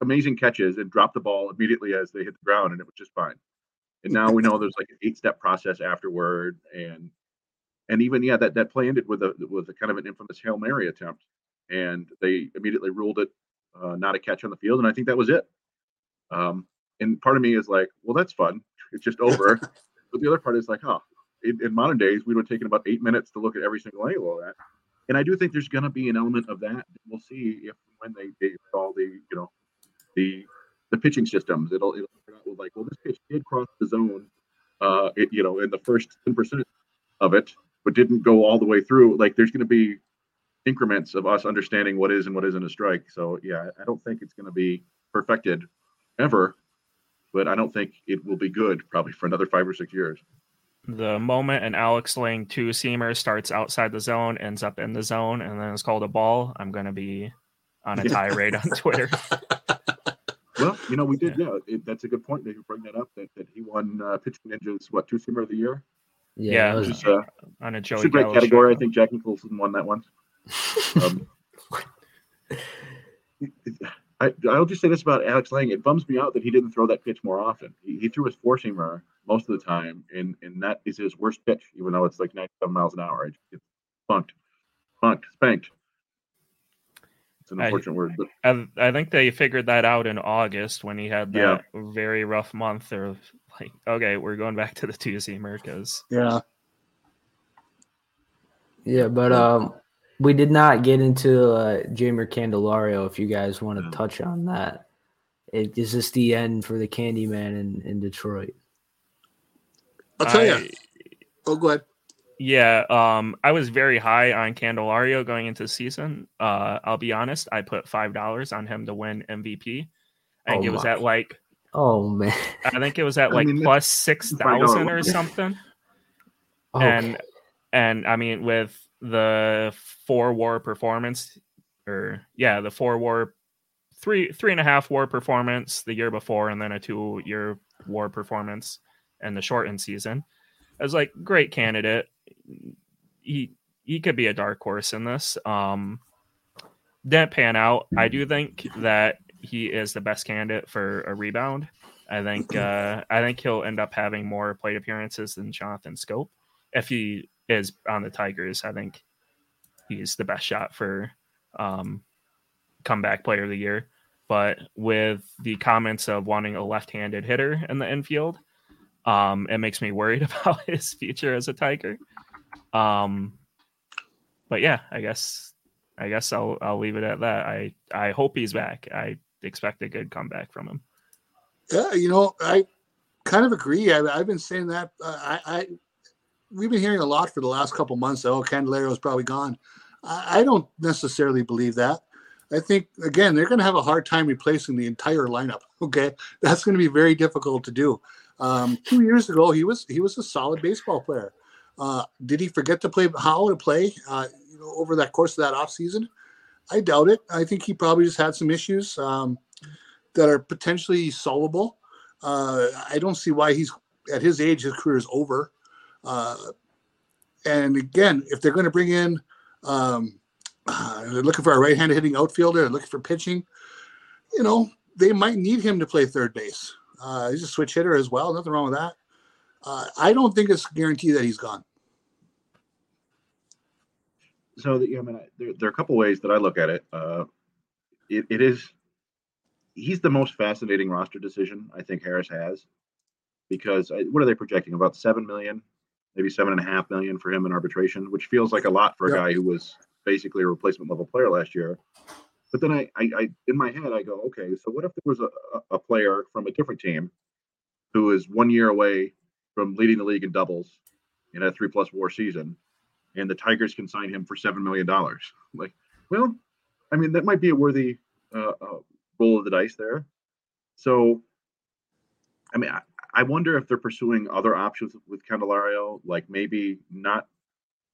amazing catches and dropped the ball immediately as they hit the ground and it was just fine. And now we know there's like an eight step process afterward and and even yeah that that play ended with a with a kind of an infamous hail mary attempt and they immediately ruled it uh, not a catch on the field and i think that was it Um, and part of me is like, well, that's fun. It's just over. but the other part is like, oh, in, in modern days, we would have taken about eight minutes to look at every single angle of that. And I do think there's going to be an element of that. We'll see if when they, they all the you know the the pitching systems, it'll it'll like, well, this pitch did cross the zone, uh, it, you know, in the first ten percent of it, but didn't go all the way through. Like, there's going to be increments of us understanding what is and what isn't a strike. So yeah, I don't think it's going to be perfected ever, but I don't think it will be good probably for another five or six years. The moment an Alex Lange two seamer starts outside the zone, ends up in the zone, and then it's called a ball, I'm going to be on a tirade on Twitter. Well, you know, we did. Yeah, it, that's a good point that you bring that up. That, that he won uh, pitching ninjas what two seamer of the year. Yeah, that it was- Which is, uh, on a Joey it's a great category. show. I think Jack Nicholson won that one. Um, I, I'll just say this about Alex Lange. It bums me out that he didn't throw that pitch more often. He, he threw his four seamer most of the time, and, and that is his worst pitch, even though it's like 97 miles an hour. It's, it's funked, funked, spanked. It's an I- unfortunate word, but I, I think they figured that out in August when he had Yeah. that very rough month. They're like, okay, we're going back to the two seamer because Yeah. Yeah, but um, we did not get into uh, Jeimer Candelario. If you guys want to No. touch on that, it, is this the end for the Candyman in, in Detroit? I'll tell I- you. Oh, go ahead. Yeah, um, I was very high on Candelario going into the season. Uh, I'll be honest, I put five dollars on him to win MVP. I think Oh it was my. at like Oh man, I think it was at I like mean, plus six $5 thousand or something. okay. And and I mean with the four war performance or yeah, the four war three three and a half war performance the year before and then a two year war performance and the shortened season. I was like, great candidate. He he could be a dark horse in this. Um didn't pan out. I do think that he is the best candidate for a rebound. I think uh, I think he'll end up having more plate appearances than Jonathan Schoop. If he is on the Tigers, I think he's the best shot for um, comeback player of the year. But with the comments of wanting a left-handed hitter in the infield, um, it makes me worried about his future as a Tiger. Um, but yeah, I guess I guess I'll I'll leave it at that. I I hope he's back. I expect a good comeback from him. Yeah, you know, I kind of agree. I, I've been saying that. Uh, I, I we've been hearing a lot for the last couple months. that, Oh, Candelario is probably gone. I, I don't necessarily believe that. I think again they're going to have a hard time replacing the entire lineup. Okay, that's going to be very difficult to do. Um, two years ago, he was he was a solid baseball player. Uh, did he forget to play how to play? Uh, you know, over that course of that off season, I doubt it. I think he probably just had some issues um, that are potentially solvable. Uh, I don't see why he's at his age, his career is over. Uh, and again, if they're going to bring in, um, uh, they're looking for a right-handed hitting outfielder, they're looking for pitching. You know, they might need him to play third base. Uh, he's a switch hitter as well. Nothing wrong with that. Uh, I don't think it's guaranteed that he's gone. so the, I mean, I- there, there are a couple ways that I look at it. Uh, it, it is he's the most fascinating roster decision I think Harris has because I, what are they projecting about seven million, maybe seven and a half million for him in arbitration, which feels like a lot for a Yep. guy who was basically a replacement level player last year. But then I, I, I in my head I go, okay, so what if there was a, a- a player from a different team who is one year away from leading the league in doubles in a three plus war season, and the Tigers can sign him for seven million dollars. Like, well, I mean, that might be a worthy uh, uh, roll of the dice there. So, I mean, I, I wonder if they're pursuing other options with Candelario, like maybe not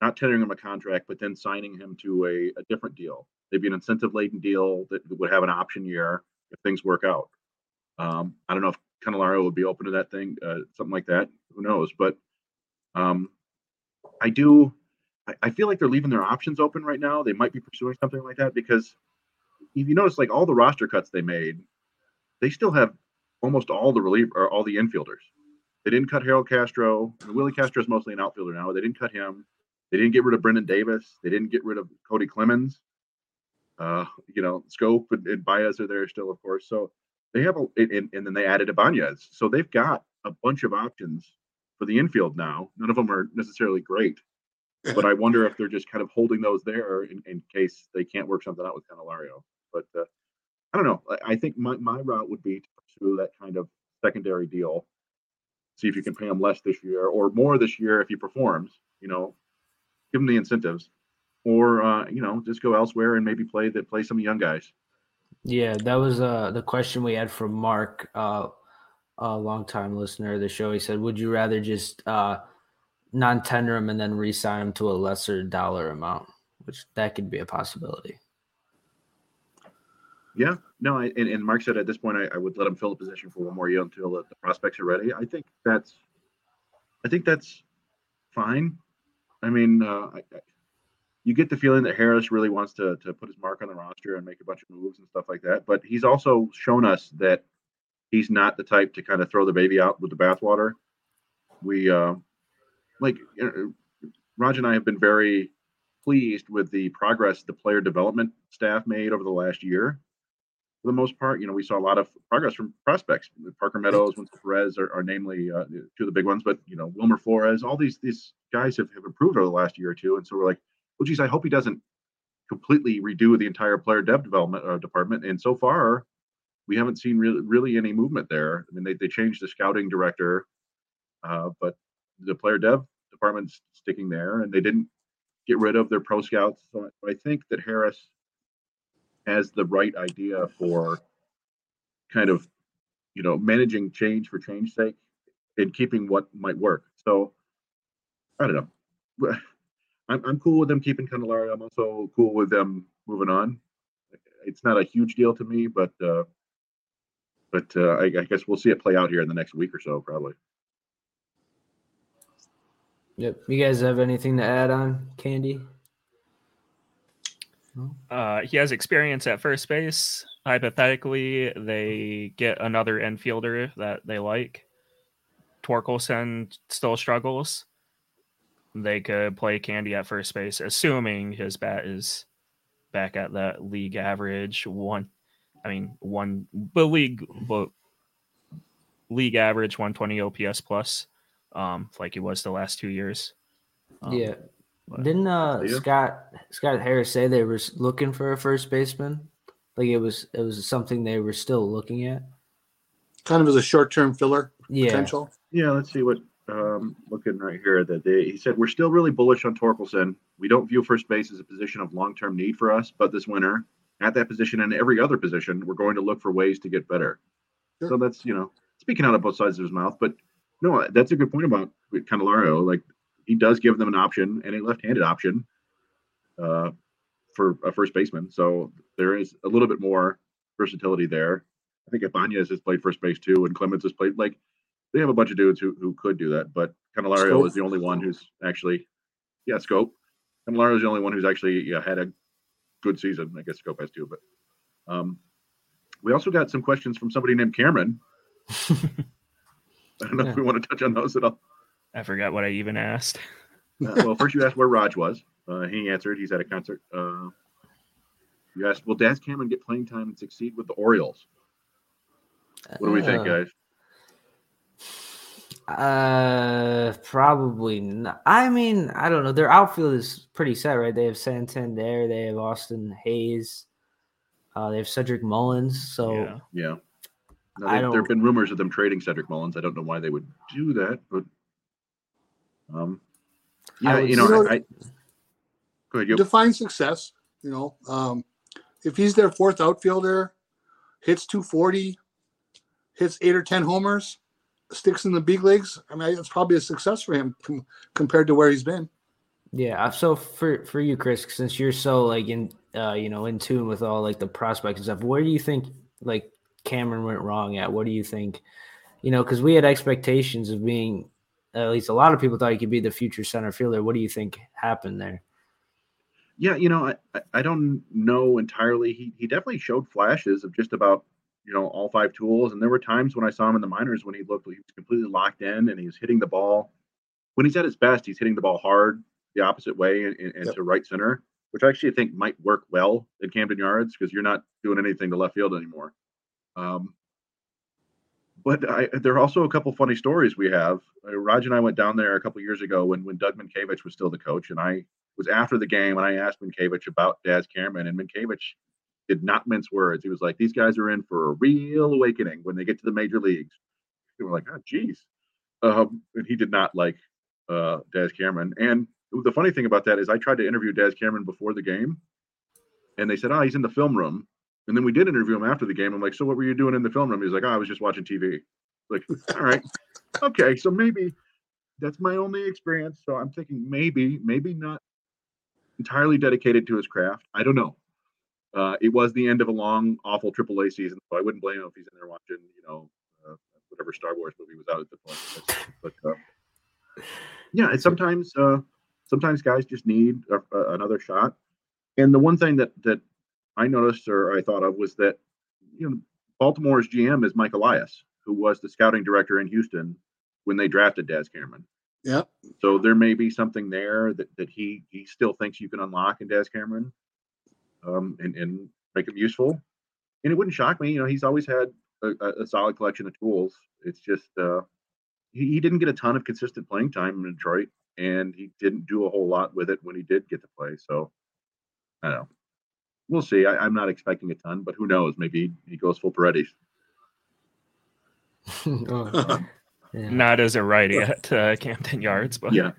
not tendering him a contract, but then signing him to a, a different deal, maybe an incentive laden deal that would have an option year if things work out. Um, I don't know if Candelario would be open to that thing, uh, something like that. Who knows? But um, I do. I, I feel like they're leaving their options open right now. They might be pursuing something like that because if you notice, like all the roster cuts they made, they still have almost all the relief or all the infielders. They didn't cut Harold Castro. Willi Castro is mostly an outfielder now. They didn't cut him. They didn't get rid of Brendon Davis. They didn't get rid of Cody Clemens. Uh, you know, Schoop and, and Baez are there still, of course. So they have a and, and then they added Ibanez, so they've got a bunch of options for the infield now. None of them are necessarily great, but I wonder if they're just kind of holding those there in, in case they can't work something out with Candelario. But uh, I don't know. I, think my, my route would be to pursue that kind of secondary deal. See if you can pay him less this year or more this year if he performs. You know, give him the incentives, or uh, you know, just go elsewhere and maybe play that play some young guys. Yeah, that was uh, the question we had from Mark, uh, a longtime listener of the show. He said, "Would you rather just uh, non-tender him and then re-sign him to a lesser dollar amount?" Which that could be a possibility. Yeah, no, I, and, and Mark said at this point I, I would let him fill the position for one more year until the, the prospects are ready. I think that's, I think that's fine. I mean, uh, I, I, you get the feeling that Harris really wants to to put his mark on the roster and make a bunch of moves and stuff like that. But he's also shown us that he's not the type to kind of throw the baby out with the bathwater. We, uh, like, you know, Raj and I have been very pleased with the progress the player development staff made over the last year for the most part. You know, we saw a lot of progress from prospects. Parker Meadows, Wenceel Perez are, are namely uh, two of the big ones, but you know, Wilmer Flores, all these these guys have, have improved over the last year or two. And so we're like, well, geez, I hope he doesn't completely redo the entire player dev development uh, department. And so far, we haven't seen really really any movement there. I mean, they they changed the scouting director, uh, but the player dev department's sticking there, and they didn't get rid of their pro scouts. So I think that Harris has the right idea for kind of you know managing change for change sake and keeping what might work. So i don't know. I'm, I'm cool with them keeping candelario i'm also cool with them moving on. It's not a huge deal to me but uh but uh, I, I guess we'll see it play out here in the next week or so probably. Yep. You guys have anything to add on Candy? Uh, he has experience at first base. Hypothetically, they get another infielder that they like. Torkelson still struggles. They could play Candy at first base, assuming his bat is back at that league average one. I mean, one, but league, but league average 120 OPS plus, um, like he was the last two years. Um, yeah. But- Didn't uh Scott Scott Harris say they were looking for a first baseman? Like it was it was something they were still looking at. Kind of as a short-term filler Yeah. potential. Yeah, let's see what um looking right here that they he said we're still really bullish on Torkelson. We don't view first base as a position of long-term need for us, but this winter, at that position and every other position, we're going to look for ways to get better. Sure. So that's you know speaking out of both sides of his mouth, but no, that's a good point about Candelario. Like he does give them an option and a left-handed option uh, for a first baseman. So there is a little bit more versatility there. I think Ibanez has played first base too, and Clemens has played like they have a bunch of dudes who, who could do that, but Candelario Schoop. is the only one who's actually, yeah, Schoop. Candelario is the only one who's actually yeah, had a good season. I guess Schoop has too, but um, we also got some questions from somebody named Cameron. I don't know Yeah. if we want to touch on those at all. I forgot what I even asked. Uh, well, first you asked where Raj was. Uh, he answered. He's at a concert. Uh, you asked, will Daz Cameron get playing time and succeed with the Orioles? What do we think, guys? Uh, probably not. I mean, I don't know. Their outfield is pretty set, right? They have Santander, they have Austin Hays, uh, they have Cedric Mullins. So yeah. Yeah. No, I there- there don't- have been rumors of them trading Cedric Mullins. I don't know why they would do that, but um, yeah, would you know, say- I, I go ahead. You, Define success. You know, um, if he's their fourth outfielder, hits 240, hits eight or 10 homers, sticks in the big leagues, I mean, it's probably a success for him com- compared to where he's been. yeah. So for for you, Chris, since you're so like in uh, you know, in tune with all like the prospects and stuff, where do you think like Cameron went wrong at? What do you think? You know, because we had expectations of being at least a lot of people thought he could be the future center fielder. What do you think happened there? yeah, you know, I, I- I don't know entirely. He he definitely showed flashes of just about you know all five tools, and there were times when I saw him in the minors when he looked he was completely locked in and he was hitting the ball. When he's at his best, he's hitting the ball hard the opposite way and, and Yep. to right center, which I actually think might work well in Camden Yards because you're not doing anything to left field anymore. Um, but I, there are also a couple funny stories we have. Uh, Raj and I went down there a couple years ago when when Doug Mientkiewicz was still the coach, and I was after the game and I asked Mientkiewicz about Daz Cameron, and Mientkiewicz did not mince words. He was like, "These guys are in for a real awakening when they get to the major leagues." We were like, "Oh, geez," um, and he did not like uh, Daz Cameron. And the funny thing about that is, I tried to interview Daz Cameron before the game, and they said, "Oh, he's in the film room." And then we did interview him after the game. I'm like, "So what were you doing in the film room?" He's like, oh, "I was just watching TV." Like, all right, okay, so maybe that's my only experience. So I'm thinking maybe, maybe not entirely dedicated to his craft. I don't know. Uh, it was the end of a long, awful AAA season, so I wouldn't blame him if he's in there watching, you know, uh, whatever Star Wars movie was out at the point. But, uh, yeah, and sometimes, uh, sometimes guys just need a, a, another shot. And the one thing that that I noticed or I thought of was that you know Baltimore's GM is Mike Elias, who was the scouting director in Houston when they drafted Daz Cameron. Yeah. So there may be something there that, that he he still thinks you can unlock in Daz Cameron, um, and and make him useful. And it wouldn't shock me. You know, he's always had a, a solid collection of tools. It's just uh, he, he didn't get a ton of consistent playing time in Detroit, and he didn't do a whole lot with it when he did get to play. So I don't know. We'll see. I, am not expecting a ton, but who knows? Maybe he goes full Paredes. oh, yeah. Not as a righty at uh, Camden Yards, but yeah.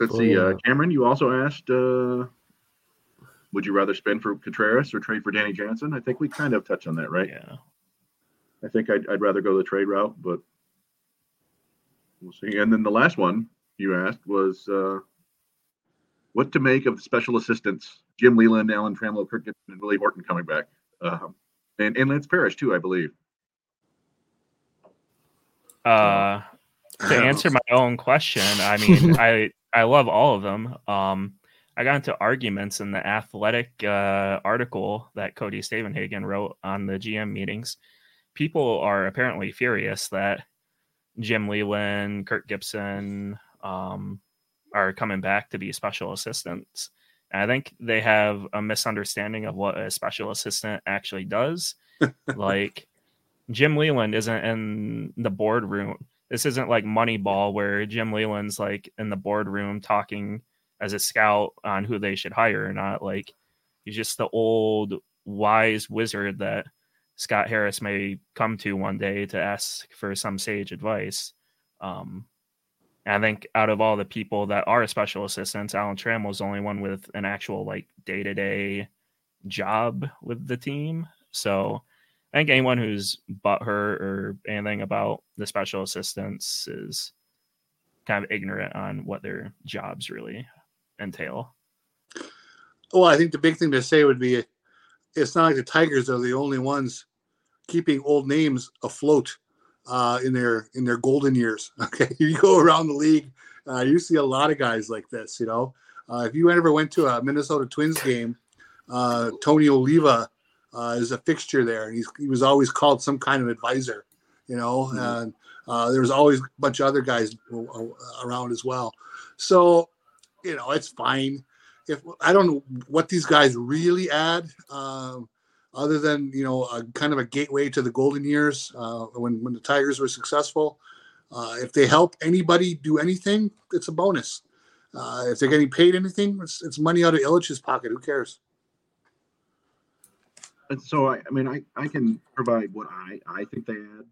Let's see. Uh, Cameron, you also asked, uh, would you rather spend for Contreras or trade for Danny Jansen? I think we kind of touched on that, right? Yeah. I think I'd, I'd rather go the trade route, but we'll see. And then the last one you asked was uh, what to make of the special assistants, Jim Leyland, Alan Trammell, Kirk Gibson, and Willie Horton coming back. Um, and, and Lance Parrish, too, I believe. Uh, to answer my own question, I mean, I I love all of them. Um, I got into arguments in the athletic uh, article that Cody Stavenhagen wrote on the GM meetings. People are apparently furious that Jim Leyland, Kirk Gibson um, are coming back to be special assistants. I think they have a misunderstanding of what a special assistant actually does. like Jim Leyland isn't in the boardroom. This isn't like Moneyball where Jim Leyland's like in the boardroom talking as a scout on who they should hire or not. Like he's just the old wise wizard that Scott Harris may come to one day to ask for some sage advice. Um, I think out of all the people that are special assistants, Alan Trammell is the only one with an actual like day to day job with the team. So I think anyone who's her or anything about the special assistants is kind of ignorant on what their jobs really entail. Well, I think the big thing to say would be it's not like the Tigers are the only ones keeping old names afloat uh, in their in their golden years. Okay, you go around the league, uh, you see a lot of guys like this. You know, uh, if you ever went to a Minnesota Twins game, uh, Tony Oliva uh, is a fixture there, and he's he was always called some kind of advisor, you know, mm-hmm. and uh, there was always a bunch of other guys around as well. So, you know, it's fine. If I don't know what these guys really add, um, other than you know, a kind of a gateway to the golden years uh, when when the Tigers were successful. Uh, if they help anybody do anything, it's a bonus. Uh, if they're getting paid anything, it's, it's money out of Ilitch's pocket. Who cares? and so I, I mean, I, I can provide what I, I think they add,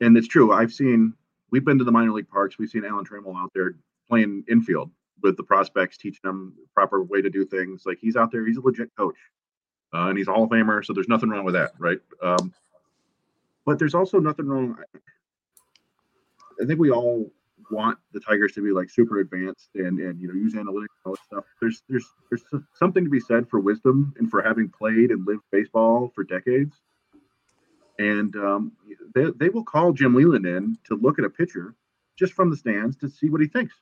and it's true. I've seen we've been to the minor league parks. We've seen Alan Trammell out there playing infield with the prospects, teaching them the proper way to do things. Like he's out there, he's a legit coach, uh, and he's a Hall of Famer. So there's nothing wrong with that, right? Um, but there's also nothing wrong. I think we all want the Tigers to be like super advanced and and you know use analytics and all that stuff. There's there's there's something to be said for wisdom and for having played and lived baseball for decades. And um, they they will call Jim Leyland in to look at a pitcher just from the stands to see what he thinks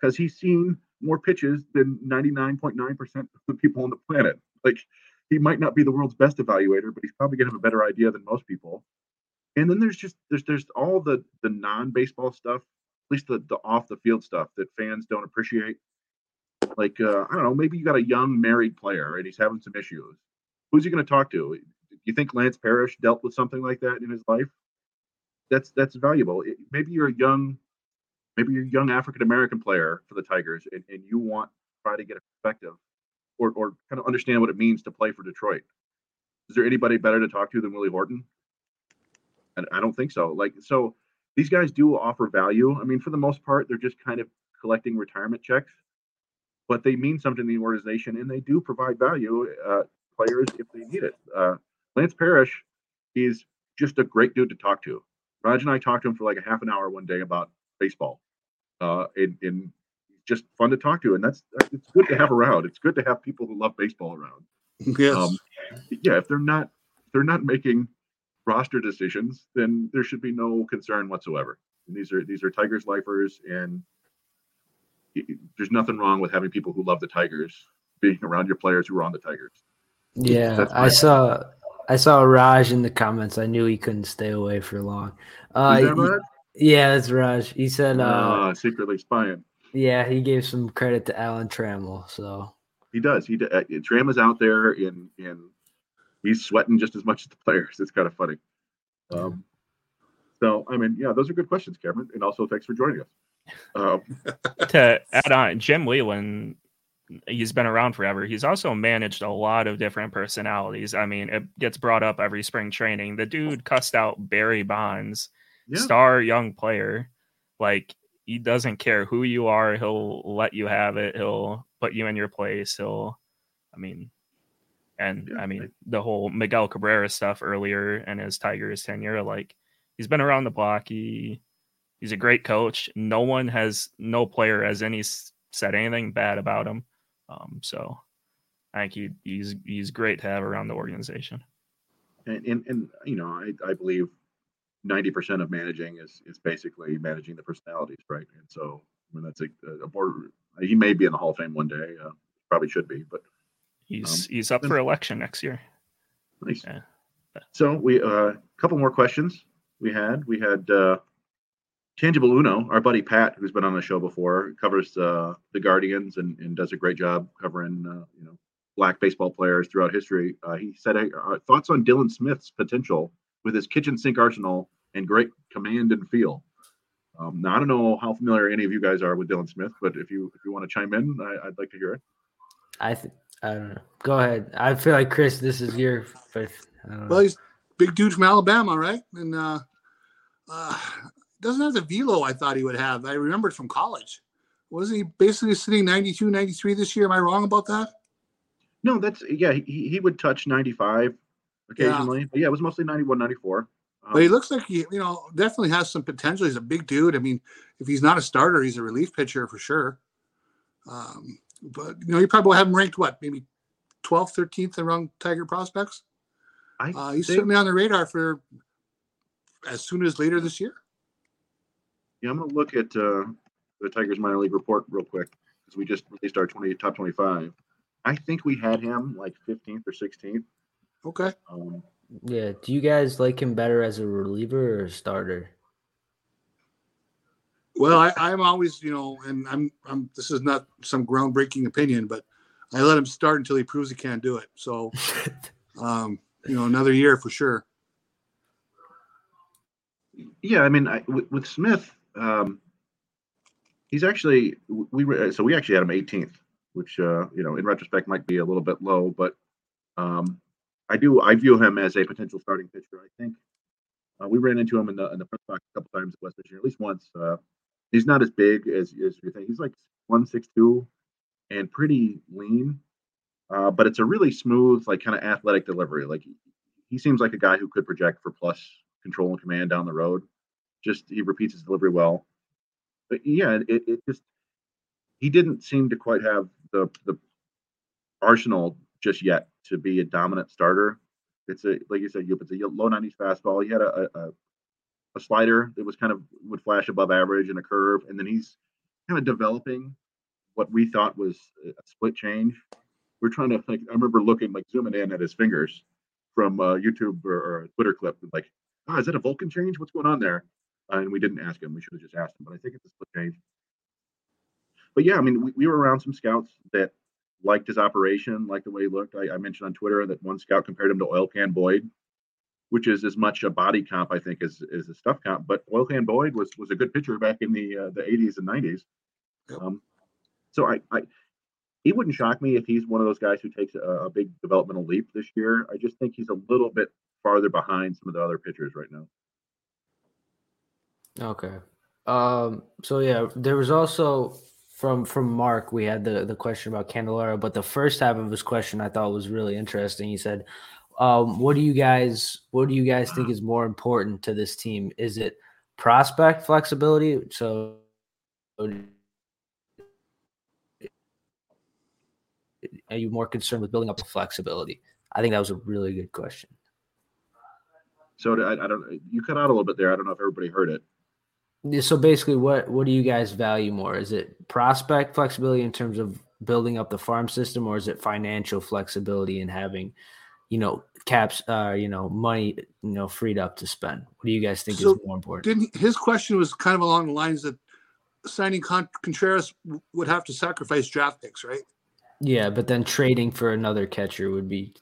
because he's seen more pitches than 99.9% of the people on the planet. Like he might not be the world's best evaluator, but he's probably gonna have a better idea than most people. And then there's just there's there's all the the non-baseball stuff at least the, the off the field stuff that fans don't appreciate. Like uh, I don't know, maybe you got a young married player and he's having some issues. Who's he going to talk to? Do you think Lance Parrish dealt with something like that in his life? that's that's valuable. It, maybe you're a young, maybe you're a young African American player for the Tigers, and, and you want to try to get a perspective, or or kind of understand what it means to play for Detroit. Is there anybody better to talk to than Willie Horton? And I don't think so. Like so, these guys do offer value. I mean, for the most part, they're just kind of collecting retirement checks, but they mean something to the organization, and they do provide value. Uh, players if they need it. Uh, Lance Parrish is just a great dude to talk to. Raj and I talked to him for like a half an hour one day about baseball. Uh, and, and just fun to talk to. And that's, it's good to have around. It's good to have people who love baseball around. Yes. Um, yeah. If they're not, if they're not making roster decisions, then there should be no concern whatsoever. And these are, these are Tigers lifers and there's nothing wrong with having people who love the Tigers being around your players who are on the Tigers. Yeah, I saw I saw Raj in the comments. I knew he couldn't stay away for long. Uh, that yeah, that's Raj. He said, uh, uh, secretly spying. Yeah, he gave some credit to Alan Trammell. So he does. He uh, Tram is out there in in he's sweating just as much as the players. It's kind of funny. Um, so I mean, yeah, those are good questions, Cameron, and also thanks for joining us. Um, to add on, Jim Leyland he's been around forever. He's also managed a lot of different personalities. I mean, it gets brought up every spring training. The dude cussed out Barry Bonds, yeah. star young player. Like he doesn't care who you are, he'll let you have it. He'll put you in your place. He'll I mean and I mean the whole Miguel Cabrera stuff earlier and his Tigers tenure, like he's been around the block. He he's a great coach. No one has no player has any said anything bad about him. Um, so I think he, he's he's great to have around the organization. And and, and you know, I, I believe ninety percent of managing is is basically managing the personalities, right? And so I mean that's a, a board. He may be in the Hall of Fame one day. Uh, probably should be, but he's um, he's up for election next year. Nice. Yeah. So we a uh, couple more questions we had. We had uh, Tangible Uno, our buddy Pat, who's been on the show before, covers uh, the Guardians and, and does a great job covering uh, you know black baseball players throughout history. Uh, he said, hey, thoughts on Dylan Smith's potential with his kitchen sink arsenal and great command and feel. Um, now I don't know how familiar any of you guys are with Dylan Smith, but if you if you want to chime in, I, would like to hear it. I th- I don't know. Go ahead. I feel like Chris, this is your. Well, he's big dude from Alabama, right? And uh, uh, doesn't have the velo I thought he would have. I remembered from college. Wasn't he basically sitting 92, 93 this year? Am I wrong about that? No, that's yeah. He, he would touch 95 occasionally. Yeah. But yeah, it was mostly 91, 94. Um, but he looks like he, you know, definitely has some potential. He's a big dude. I mean, if he's not a starter, he's a relief pitcher for sure. Um, but you know, you probably have him ranked what, maybe 12th, 13th around Tiger prospects. I uh, he's think... certainly on the radar for as soon as later this year. Yeah, I'm going to look at uh, the Tigers minor league report real quick because we just released our 20 top 25. I think we had him like 15th or 16th. Okay. Um, yeah. Do you guys like him better as a reliever or a starter? Well, I, am always, you know, and I'm, I'm. This is not some groundbreaking opinion, but I let him start until he proves he can't do it. So, um, you know, another year for sure. Yeah, I mean, I, with, with Smith, um, he's actually we so we actually had him 18th, which uh, you know in retrospect might be a little bit low, but um, I do I view him as a potential starting pitcher. I think uh, we ran into him in the in the press box a couple times at West Virginia, at least once. Uh, he's not as big as as you think. He's like one six two and pretty lean, uh, but it's a really smooth, like kind of athletic delivery. Like he, he seems like a guy who could project for plus control and command down the road just he repeats his delivery well. But yeah, it, it just he didn't seem to quite have the the arsenal just yet to be a dominant starter. It's a like you said, you. it's a low 90s fastball. He had a, a, a slider that was kind of would flash above average and a curve, and then he's kind of developing what we thought was a split change. We're trying to like I remember looking like zooming in at his fingers from uh, YouTube or, or, a Twitter clip, like, oh, is that a Vulcan change? What's going on there? Uh, and we didn't ask him. We should have just asked him. But I think it's a split change. But yeah, I mean, we, we were around some scouts that liked his operation, liked the way he looked. I, I, mentioned on Twitter that one scout compared him to Oil Can Boyd, which is as much a body comp, I think, as, as a stuff comp. But Oil Can Boyd was was a good pitcher back in the uh, the 80s and 90s. Yep. Um, so I, I, it wouldn't shock me if he's one of those guys who takes a, a big developmental leap this year. I just think he's a little bit farther behind some of the other pitchers right now. Okay. Um, so yeah, there was also from from Mark, we had the the question about Candelario, but the first half of his question I thought was really interesting. He said, um, what do you guys what do you guys think is more important to this team? Is it prospect flexibility? So are you more concerned with building up flexibility? I think that was a really good question. So I, I don't. You cut out a little bit there. I don't know if everybody heard it. So basically, what what do you guys value more? Is it prospect flexibility in terms of building up the farm system, or is it financial flexibility and having, you know, caps, uh, you know, money, you know, freed up to spend? What do you guys think So is more important? Didn't his question was kind of along the lines that signing Con- Contreras would have to sacrifice draft picks, right? Yeah, but then trading for another catcher would be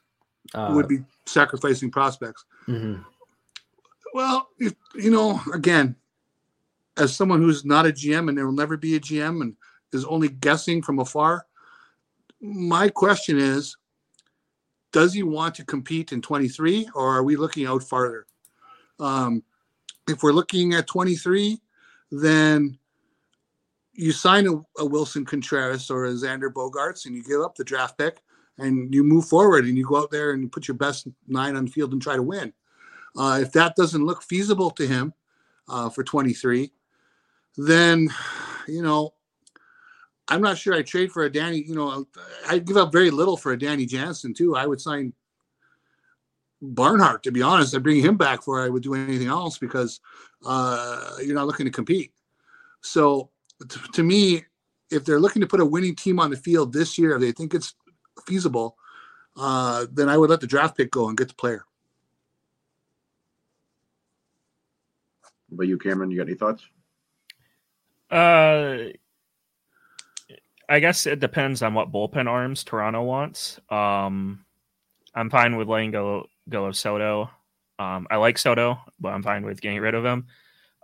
uh, would be sacrificing prospects. mhm. Well, if, you know, again, as someone who's not a GM and there will never be a GM and is only guessing from afar, my question is does he want to compete in 23 or are we looking out farther? Um, if we're looking at 23, then you sign a, a Willson Contreras or a Xander Bogaerts and you give up the draft pick and you move forward and you go out there and you put your best nine on the field and try to win. Uh, if that doesn't look feasible to him uh, for 23, then, you know, I'm not sure I trade for a Danny. You know, I'd give up very little for a Danny Jansen, too. I would sign Barnhart, to be honest. I'd bring him back before I would do anything else because uh, you're not looking to compete. So, t- to me, if they're looking to put a winning team on the field this year, if they think it's feasible, uh, then I would let the draft pick go and get the player. But you, Cameron? You got any thoughts? Uh, I guess it depends on what bullpen arms Toronto wants. Um, I'm fine with letting go go of Soto. Um, I like Soto, but I'm fine with getting rid of him.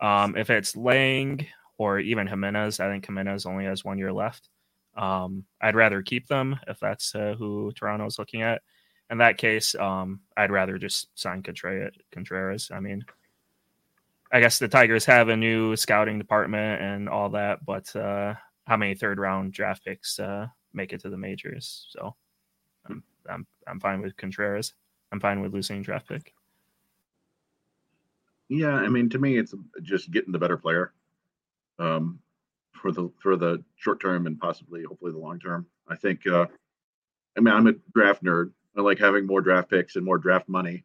Um, if it's Lange or even Jimenez, I think Jimenez only has one year left. Um, I'd rather keep them if that's uh, who Toronto's looking at. In that case, um, I'd rather just sign. Contreras. I mean, I guess the Tigers have a new scouting department and all that, but uh, how many third round draft picks uh, make it to the majors? So I'm, I'm I'm fine with Contreras. I'm fine with losing draft pick. Yeah, I mean, to me, it's just getting the better player um, for the for the short term and possibly, hopefully, the long term. I think. Uh, I mean, I'm a draft nerd. I like having more draft picks and more draft money,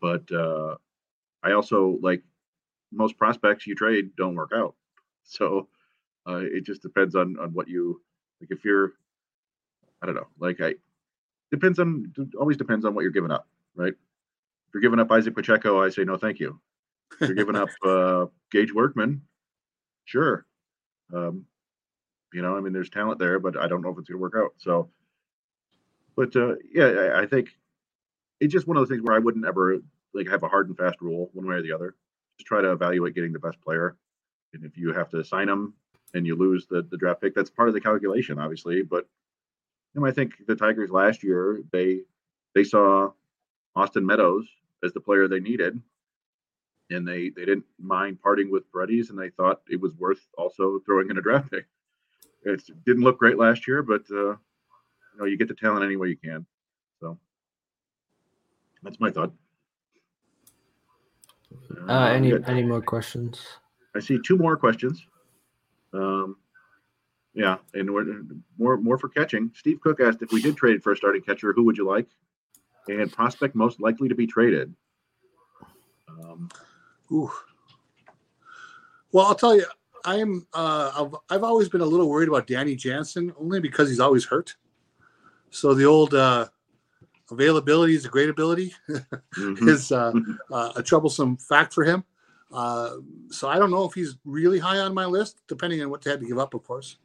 but uh, I also like most prospects you trade don't work out. So uh, it just depends on on what you like. If you're, I don't know, like I depends on always depends on what you're giving up, right? If you're giving up Izaac Pacheco, I say no, thank you. If you're giving up uh, Gage Workman, sure. Um, you know, I mean, there's talent there, but I don't know if it's going to work out. So, but uh, yeah, I, I think it's just one of those things where I wouldn't ever like have a hard and fast rule one way or the other. Try to evaluate getting the best player, and if you have to sign them and you lose the the draft pick, that's part of the calculation, obviously. But you know, I think the Tigers last year they they saw Austin Meadows as the player they needed, and they they didn't mind parting with Paredes, and they thought it was worth also throwing in a draft pick. It didn't look great last year, but uh, you know you get the talent any way you can. So that's my thought. Uh, any we any more questions? I see two more questions. Um, yeah, and we're, more more for catching. Steve Cook asked if we did trade for a starting catcher, who would you like? And prospect most likely to be traded. Um, Ooh. Well, I'll tell you, I'm uh, I've, I've always been a little worried about Danny Jansen only because he's always hurt. So the old uh, availability is a great ability mhm. is uh, uh, a troublesome fact for him. Uh, so I don't know if he's really high on my list, depending on what they had to give up, of course.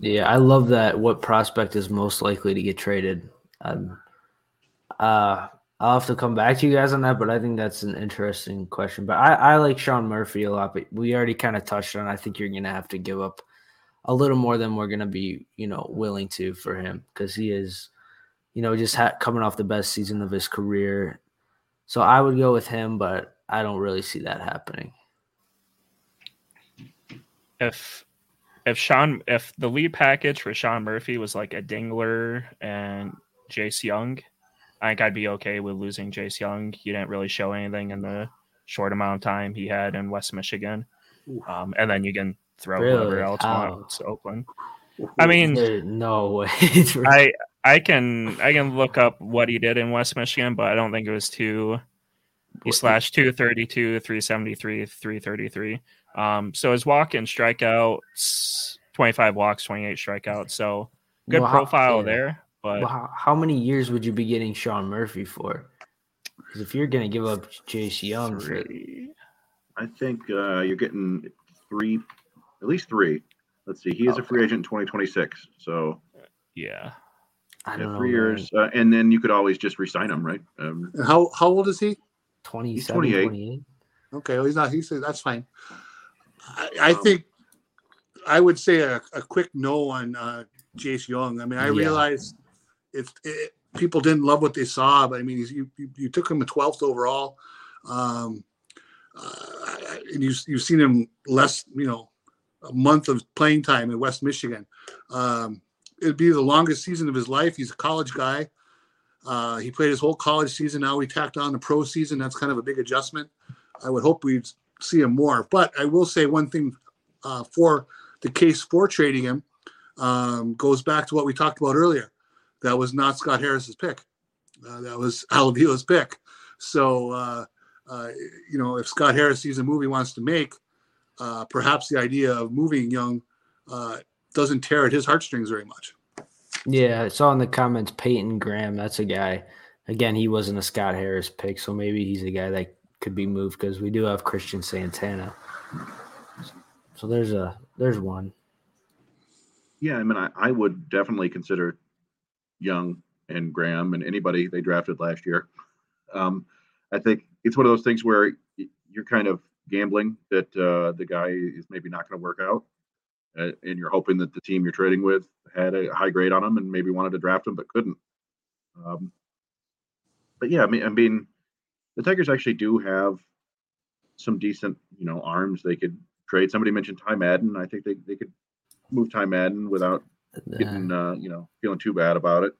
Yeah, I love that. What prospect is most likely to get traded? Um, uh, I'll have to come back to you guys on that, but I think that's an interesting question. But I, I like Sean Murphy a lot, but we already kind of touched on. I think you're gonna have to give up a little more than we're gonna be, you know, willing to for him because he is, you know, just ha- coming off the best season of his career. So I would go with him, but I don't really see that happening. If if Sean if the lead package for Sean Murphy was like a Dingler and Jace Jung, I think I'd be okay with losing Jace Jung. He didn't really show anything in the short amount of time he had in West Michigan. Um, and then you can throw Really? whoever else wants to Oakland. I mean, There's no way. I I can I can look up what he did in West Michigan, but I don't think it was two. He slashed 232, 373, 333. Um, so his walk and strikeouts, 25 walks, 28 strikeouts. So good Well, how- profile yeah. there. But Well, how, how many years would you be getting Sean Murphy for? Because if you're gonna give up Jace Jung for I think uh, you're getting three, at least three. Let's see. He is a free agent in 2026, so yeah. I don't know, three man, years, uh, and then you could always just resign him, right? Um, how how old is he? 27, 28. 28. Okay, well, he's not. He said that's fine. I, I Um, think I would say a, a quick no on uh, Jace Jung. I mean, I Yeah. realize it's it, people didn't love what they saw, but I mean, he's, you, you you took him a twelfth overall, um, uh, and you you've seen him less, you know, a month of playing time in West Michigan. Um, it'd be the longest season of his life. He's a college guy. Uh, he played his whole college season. Now we tacked on the pro season. That's kind of a big adjustment. I would hope we'd see him more. But I will say one thing uh, for the case for trading him um, goes back to what we talked about earlier. That was not Scott Harris's pick. Uh, that was Al Avila's pick. So, uh, uh, you know, if Scott Harris sees a move he wants to make, uh, perhaps the idea of moving Jung doesn't tear at his heartstrings very much. Yeah, I saw in the comments Peyton Graham. That's a guy. Again, he wasn't a Scott Harris pick, so maybe he's a guy that could be moved because we do have Cristian Santana. So there's a there's one. yeah, I mean, I, I would definitely consider Jung and Graham and anybody they drafted last year. Um, I think it's one of those things where you're kind of gambling that uh, the guy is maybe not going to work out, uh, and you're hoping that the team you're trading with had a high grade on him and maybe wanted to draft him but couldn't. Um, but yeah, I mean, I mean, the Tigers actually do have some decent, you know, arms they could trade. Somebody mentioned Ty Madden. I think they, they could move Ty Madden without getting uh, you know feeling too bad about it.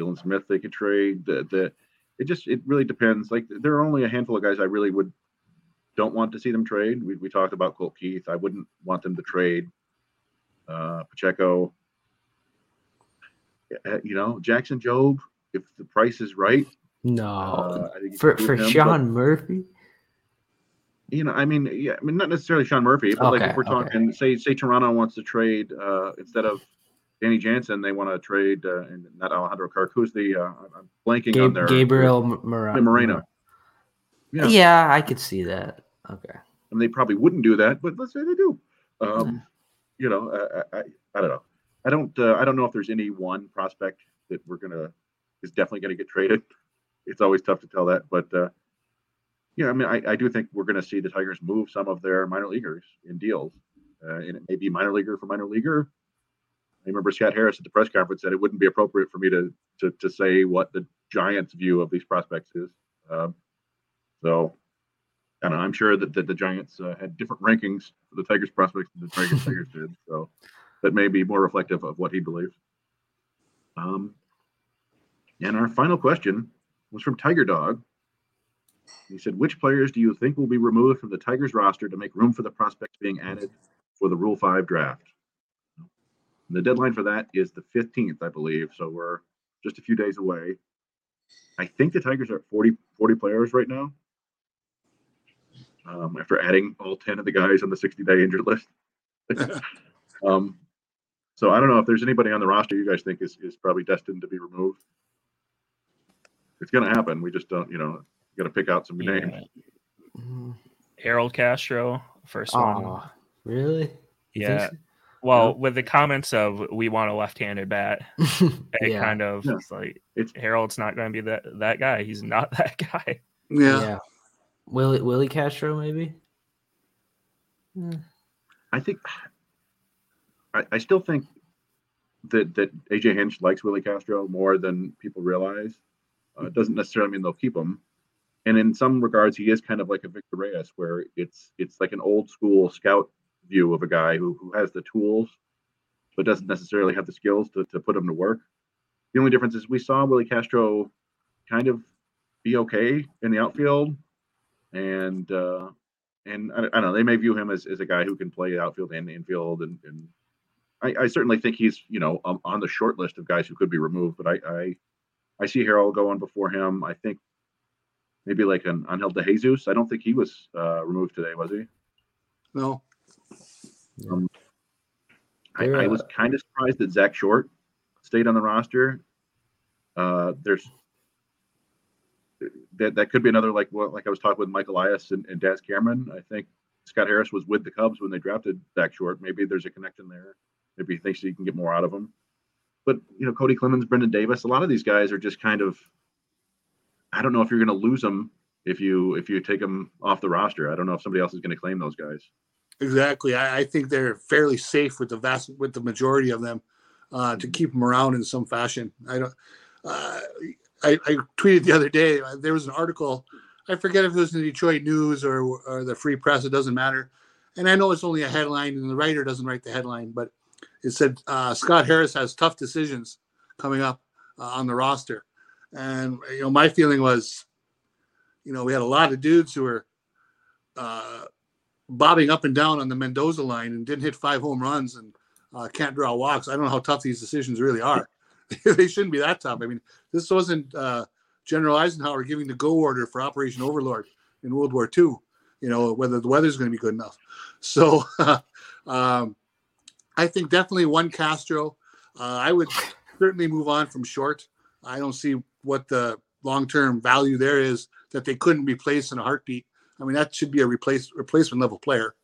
Dylan Smith they could trade. The, the it just it really depends. Like there are only a handful of guys I really would don't want to see them trade. We, we talked about Colt Keith. I wouldn't want them to trade uh, Pacheco. Uh, You know Jackson Jobe. If the price is right, no uh, I think you for for him, but, Sean Murphy. you know, I mean, yeah, I mean, not necessarily Sean Murphy, but like Okay, if we're okay. talking, say, say Toronto wants to trade uh, instead of Danny Jansen, they want to trade uh, and not Alejandro Kirk. Who's the uh, I'm blanking on Gab- their Gabriel Moreno. Yeah, Moreno. Yeah. Yeah. I could see that. Okay. I mean, they probably wouldn't do that, but let's say they do. Um, you know, I, I, I don't know. I don't uh, I don't know if there's any one prospect that we're gonna is definitely gonna get traded. It's always tough to tell that, but uh, yeah, I mean, I, I do think we're gonna see the Tigers move some of their minor leaguers in deals, uh, and it may be minor leaguer for minor leaguer. I remember Scott Harris at the press conference said it wouldn't be appropriate for me to to, to say what the Giants' view of these prospects is. Um, so I. I'm sure that, that the Giants uh, had different rankings for the Tigers prospects than the Tigers Tigers did. So that may be more reflective of what he believes. Um, and our final question was from Tiger Dog. He said, "Which players do you think will be removed from the Tigers roster to make room for the prospects being added for the Rule Five draft?" And the deadline for that is the 15th, I believe. So we're just a few days away. I think the Tigers are at 40, 40 players right now um, after adding all 10 of the guys on the 60 day injured list. um, so I don't know if there's anybody on the roster you guys think is, is probably destined to be removed. It's going to happen. We just don't, you know, got to pick out some Yeah. names. Mm. Harold Castro, first one. Oh, really? Yeah. so? Well, Yeah. with the comments of we want a left-handed bat, it yeah. kind of Yeah. is like It's Harold's not going to be that that guy. He's not that guy. Yeah. Yeah. Willi Willi Castro maybe. I think I, I still think that that AJ Hinch likes Willi Castro more than people realize. Uh, it doesn't necessarily mean they'll keep him. And in some regards, he is kind of like a Victor Reyes, where it's it's like an old school scout view of a guy who, who has the tools, but doesn't necessarily have the skills to, to put him to work. The only difference is we saw Willi Castro kind of be okay in the outfield, and uh, and I, I don't know they may view him as, as a guy who can play outfield and infield, and, and I, I certainly think he's you know um, on the short list of guys who could be removed, but I I, I see Harold going before him. I think maybe like an Angel De Jesus. I don't think he was uh, removed today, was he? No. Um, I, I was uh, kind of surprised that Zach Short stayed on the roster. Uh, there's that that could be another like what like I was talking with Mike Elias and, and Daz Cameron. I think Scott Harris was with the Cubs when they drafted Zach Short. Maybe there's a connection there. Maybe he thinks he can get more out of him. But you know, Cody Clemens, Brendon Davis, a lot of these guys are just kind of. I don't know if you're going to lose them if you if you take them off the roster. I don't know if somebody else is going to claim those guys. Exactly. I, I think they're fairly safe with the vast with the majority of them uh, to keep them around in some fashion. I don't. Uh, I, I tweeted the other day. uh, There was an article. I forget if it was in the Detroit News or or the Free Press. It doesn't matter. And I know it's only a headline, and the writer doesn't write the headline, but it said uh, Scott Harris has tough decisions coming up uh, on the roster. And you know, my feeling was, you know, we had a lot of dudes who were. Uh, bobbing up and down on the Mendoza line and didn't hit five home runs and uh, can't draw walks. I don't know how tough these decisions really are. they shouldn't be that tough. I mean, this wasn't uh, General Eisenhower giving the go order for Operation Overlord in World War II. You know whether the weather's going to be good enough. So um, I think definitely one Castro. Uh, I would certainly move on from short. I don't see what the long term value there is that they couldn't replace in a heartbeat. I mean, that should be a replace replacement level player.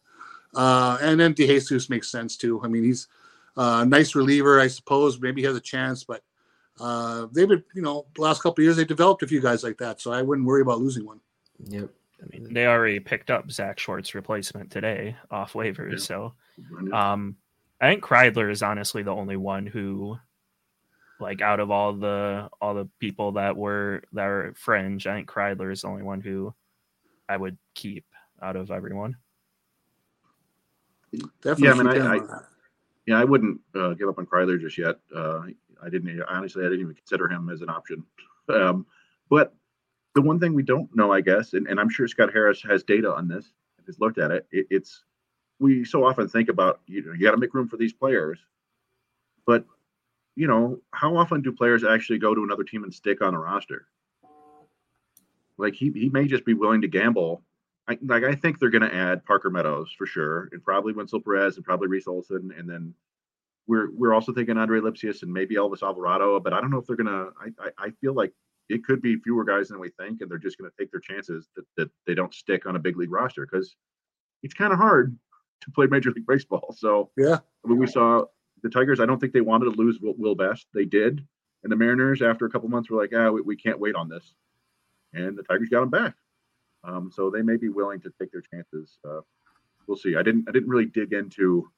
Uh, and then DeJesus makes sense too. I mean, he's a nice reliever, I suppose. Maybe he has a chance, but uh, they've been, you know, the last couple of years they developed a few guys like that, so I wouldn't worry about losing one. Yep. I mean, they already picked up Zach Short's replacement today off waivers. Yeah. So, Uh, um, I think Kreidler is honestly the only one who, like, out of all the all the people that were that are fringe, I think Kreidler is the only one who I would keep out of everyone. Definitely. Yeah, I mean, I- I- on that. Yeah, I wouldn't uh, give up on Kreidler just yet. Uh, I didn't honestly. I didn't even consider him as an option. Um, but the one thing we don't know, I guess, and, and I'm sure Scott Harris has data on this. Has looked at it. it. It's we so often think about you know you got to make room for these players, but you know how often do players actually go to another team and stick on a roster? Like he he may just be willing to gamble I, like I think they're going to add Parker Meadows for sure, and probably Wenceel Perez, and probably Reese Olson, and then we're we're also thinking Andre Lipcius and maybe Elvis Alvarado, but I don't know if they're going to. I I feel like it could be fewer guys than we think, and they're just going to take their chances that, that they don't stick on a big league roster because it's kind of hard to play Major League Baseball. So Yeah. I mean, we saw the Tigers. I don't think they wanted to lose Will, Will Vest. They did, and the Mariners after a couple months were like, ah, we, we can't wait on this, and the Tigers got him back. Um, so they may be willing to take their chances. Uh, we'll see. I didn't I didn't really dig into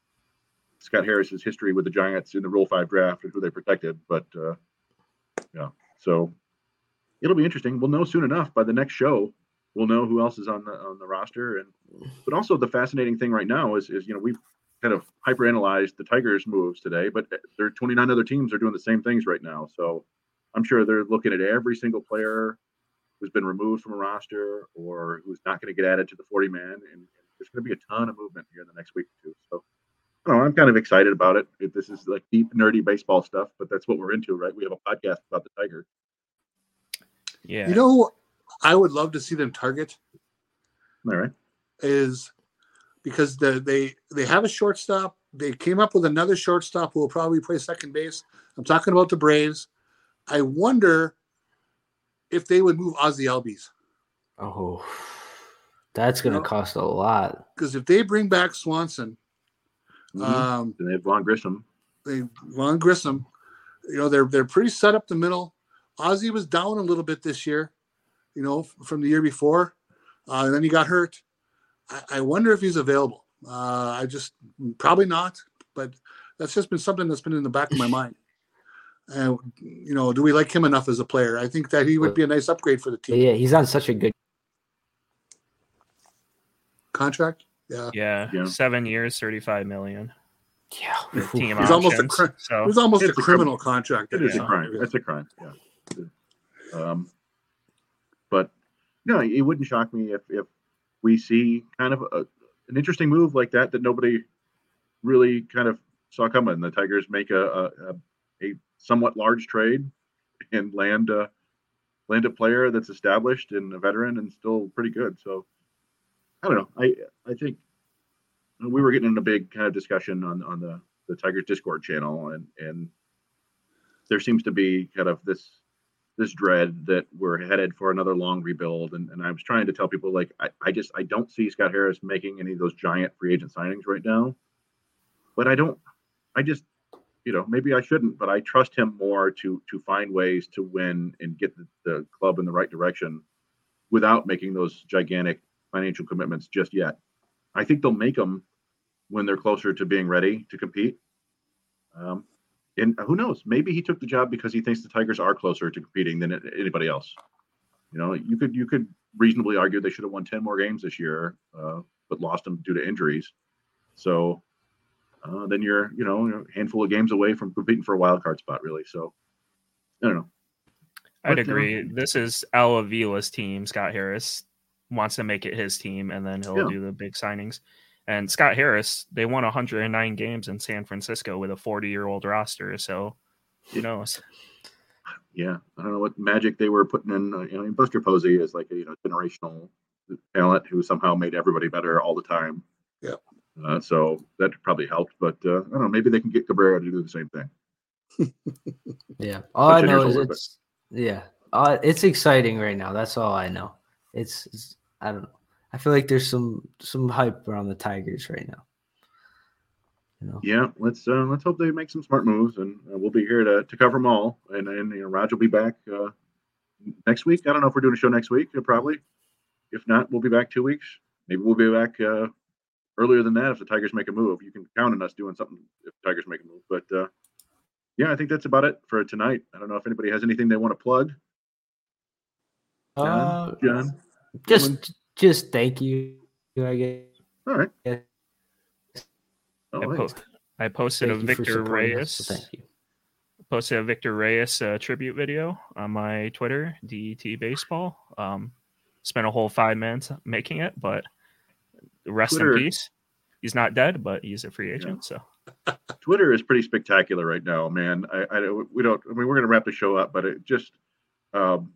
Scott Harris's history with the Giants in the Rule Five draft and who they protected, but uh, yeah. So it'll be interesting. We'll know soon enough. By the next show, we'll know who else is on the on the roster. And but also the fascinating thing right now is is you know we've kind of hyperanalyzed the Tigers' moves today, but there are 29 other teams are doing the same things right now. So I'm sure they're looking at every single player who's been removed from a roster or who's not going to get added to the 40 man. And, and there's going to be a ton of movement here in the next week or two. So I don't know, I'm kind of excited about it. If this is like deep, nerdy baseball stuff, but that's what we're into, right? We have a podcast about the Tigers. Yeah. You know, who I would love to see them target All right. is because the, they they have a shortstop. They came up with another shortstop who will probably play second base. I'm talking about the Braves. I wonder if they would move Ozzie Albies Oh, that's going to No. cost a lot. because if they bring back Swanson, Mhm. Um, and they have Vaughn Grissom. they Vaughn Grissom, you know, they're they're pretty set up the middle. Ozzie was down a little bit this year, you know, f- from the year before, uh, and then he got hurt. I, I wonder if he's available. Uh, I just probably not, but that's just been something that's been in the back of my mind. And you know, do we like him enough as a player? I think that he would be a nice upgrade for the team. Yeah, he's on such a good. Contract, yeah. Yeah, Yeah. seven years, thirty-five million. Yeah, with Team He's almost a options. cri- It so was almost It's a a criminal contract. It is Yeah. a crime. That's a crime. Yeah. Um, but no, it wouldn't shock me if if we see kind of a, an interesting move like that that nobody really kind of saw coming. The Tigers make a a, a, a somewhat large trade and land a land a player that's established and a veteran and still pretty good. So I don't know. I I think we were getting in a big kind of discussion on on the the Tigers Discord channel and and there seems to be kind of this this dread that we're headed for another long rebuild and, and i was trying to tell people like I, I just i don't see scott harris making any of those giant free agent signings right now but i don't i just you know maybe i shouldn't but i trust him more to to find ways to win and get the, the club in the right direction without making those gigantic financial commitments just yet i think they'll make them when they're closer to being ready to compete um, and who knows? Maybe he took the job because he thinks the Tigers are closer to competing than anybody else. You know, you could you could reasonably argue they should have won ten more games this year, uh, but lost them due to injuries. So uh, then you're you know a handful of games away from competing for a wild card spot, really. So I don't know. I'd But, agree. This is Al Avila's team. Scott Harris wants to make it his team, and then he'll Yeah. do the big signings. And Scott Harris, they won 109 games in San Francisco with a 40 year old roster. So who knows? Yeah, I don't know what magic they were putting in. Uh, you know, Buster Posey is like a you know generational talent who somehow made everybody better all the time. Yeah. Uh, so that probably helped, but uh, I don't know. Maybe they can get Cabrera to do the same thing. Yeah. All I know is older, but- it's yeah. Uh, it's exciting right now. That's all I know. It's, it's I don't know. I feel like there's some some hype around the Tigers right now. You know. Yeah, let's uh, let's hope they make some smart moves, and uh, we'll be here to, to cover them all. And and you know, Raj will be back uh, next week. I don't know if we're doing a show next week. Probably. If not, we'll be back two weeks. Maybe we'll be back uh, earlier than that if the Tigers make a move. You can count on us doing something if the Tigers make a move. But uh, yeah, I think that's about it for tonight. I don't know if anybody has anything they want to plug. John, Uh, John, just just thank you. I guess. all right. Yeah. Oh, I, hey. po- I posted Thank a Victor supporting us, Reyes. so thank you. posted a Victor Reyes uh, tribute video on my Twitter, DET Baseball. Um, spent a whole five minutes making it, but rest Twitter- in peace. He's not dead, but he's a free agent. So Twitter is pretty spectacular right now, man. I, I we don't. I mean, we're gonna wrap the show up, but it just, um,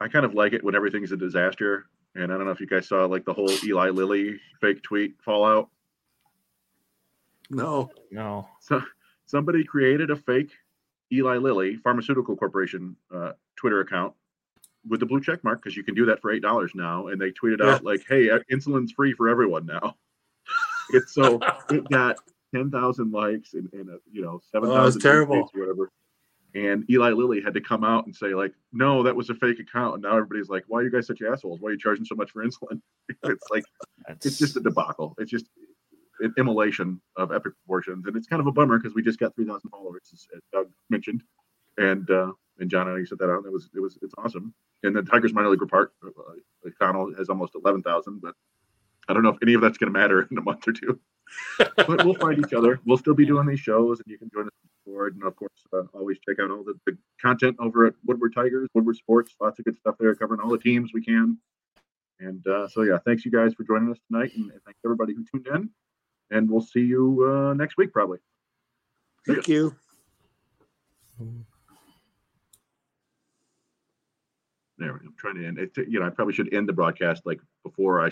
I kind of like it when everything's a disaster. And I don't know if you guys saw like the whole Eli Lilly fake tweet fallout. No. no, So somebody created a fake Eli Lilly Pharmaceutical Corporation uh, Twitter account with the blue check mark because you can do that for eight dollars now, and they tweeted Yeah. out like, "Hey, uh, insulin's free for everyone now." it's so it got ten thousand likes and, and uh, you know seven Oh, it's thousand terrible. or whatever. And Eli Lilly had to come out and say like, "No, that was a fake account." And now everybody's like, "Why are you guys such assholes? Why are you charging so much for insulin?" it's like it's just a debacle. It's just an immolation of epic proportions, and it's kind of a bummer because we just got three thousand followers, as, as Doug mentioned, and uh, and John, I know you set that out. and It was it was it's awesome. And the Tigers minor league report, uh, Connell has almost eleven thousand, but I don't know if any of that's going to matter in a month or two. but we'll find each other. We'll still be doing these shows, and you can join us on Discord. And of course, uh, always check out all the, the content over at Woodward Tigers, Woodward Sports. Lots of good stuff there, covering all the teams we can. And uh, so, yeah, thanks you guys for joining us tonight, and, and thanks everybody who tuned in. And we'll see you uh, next week, probably. Thank you. There, I'm trying to end. It, you know, I probably should end the broadcast like before I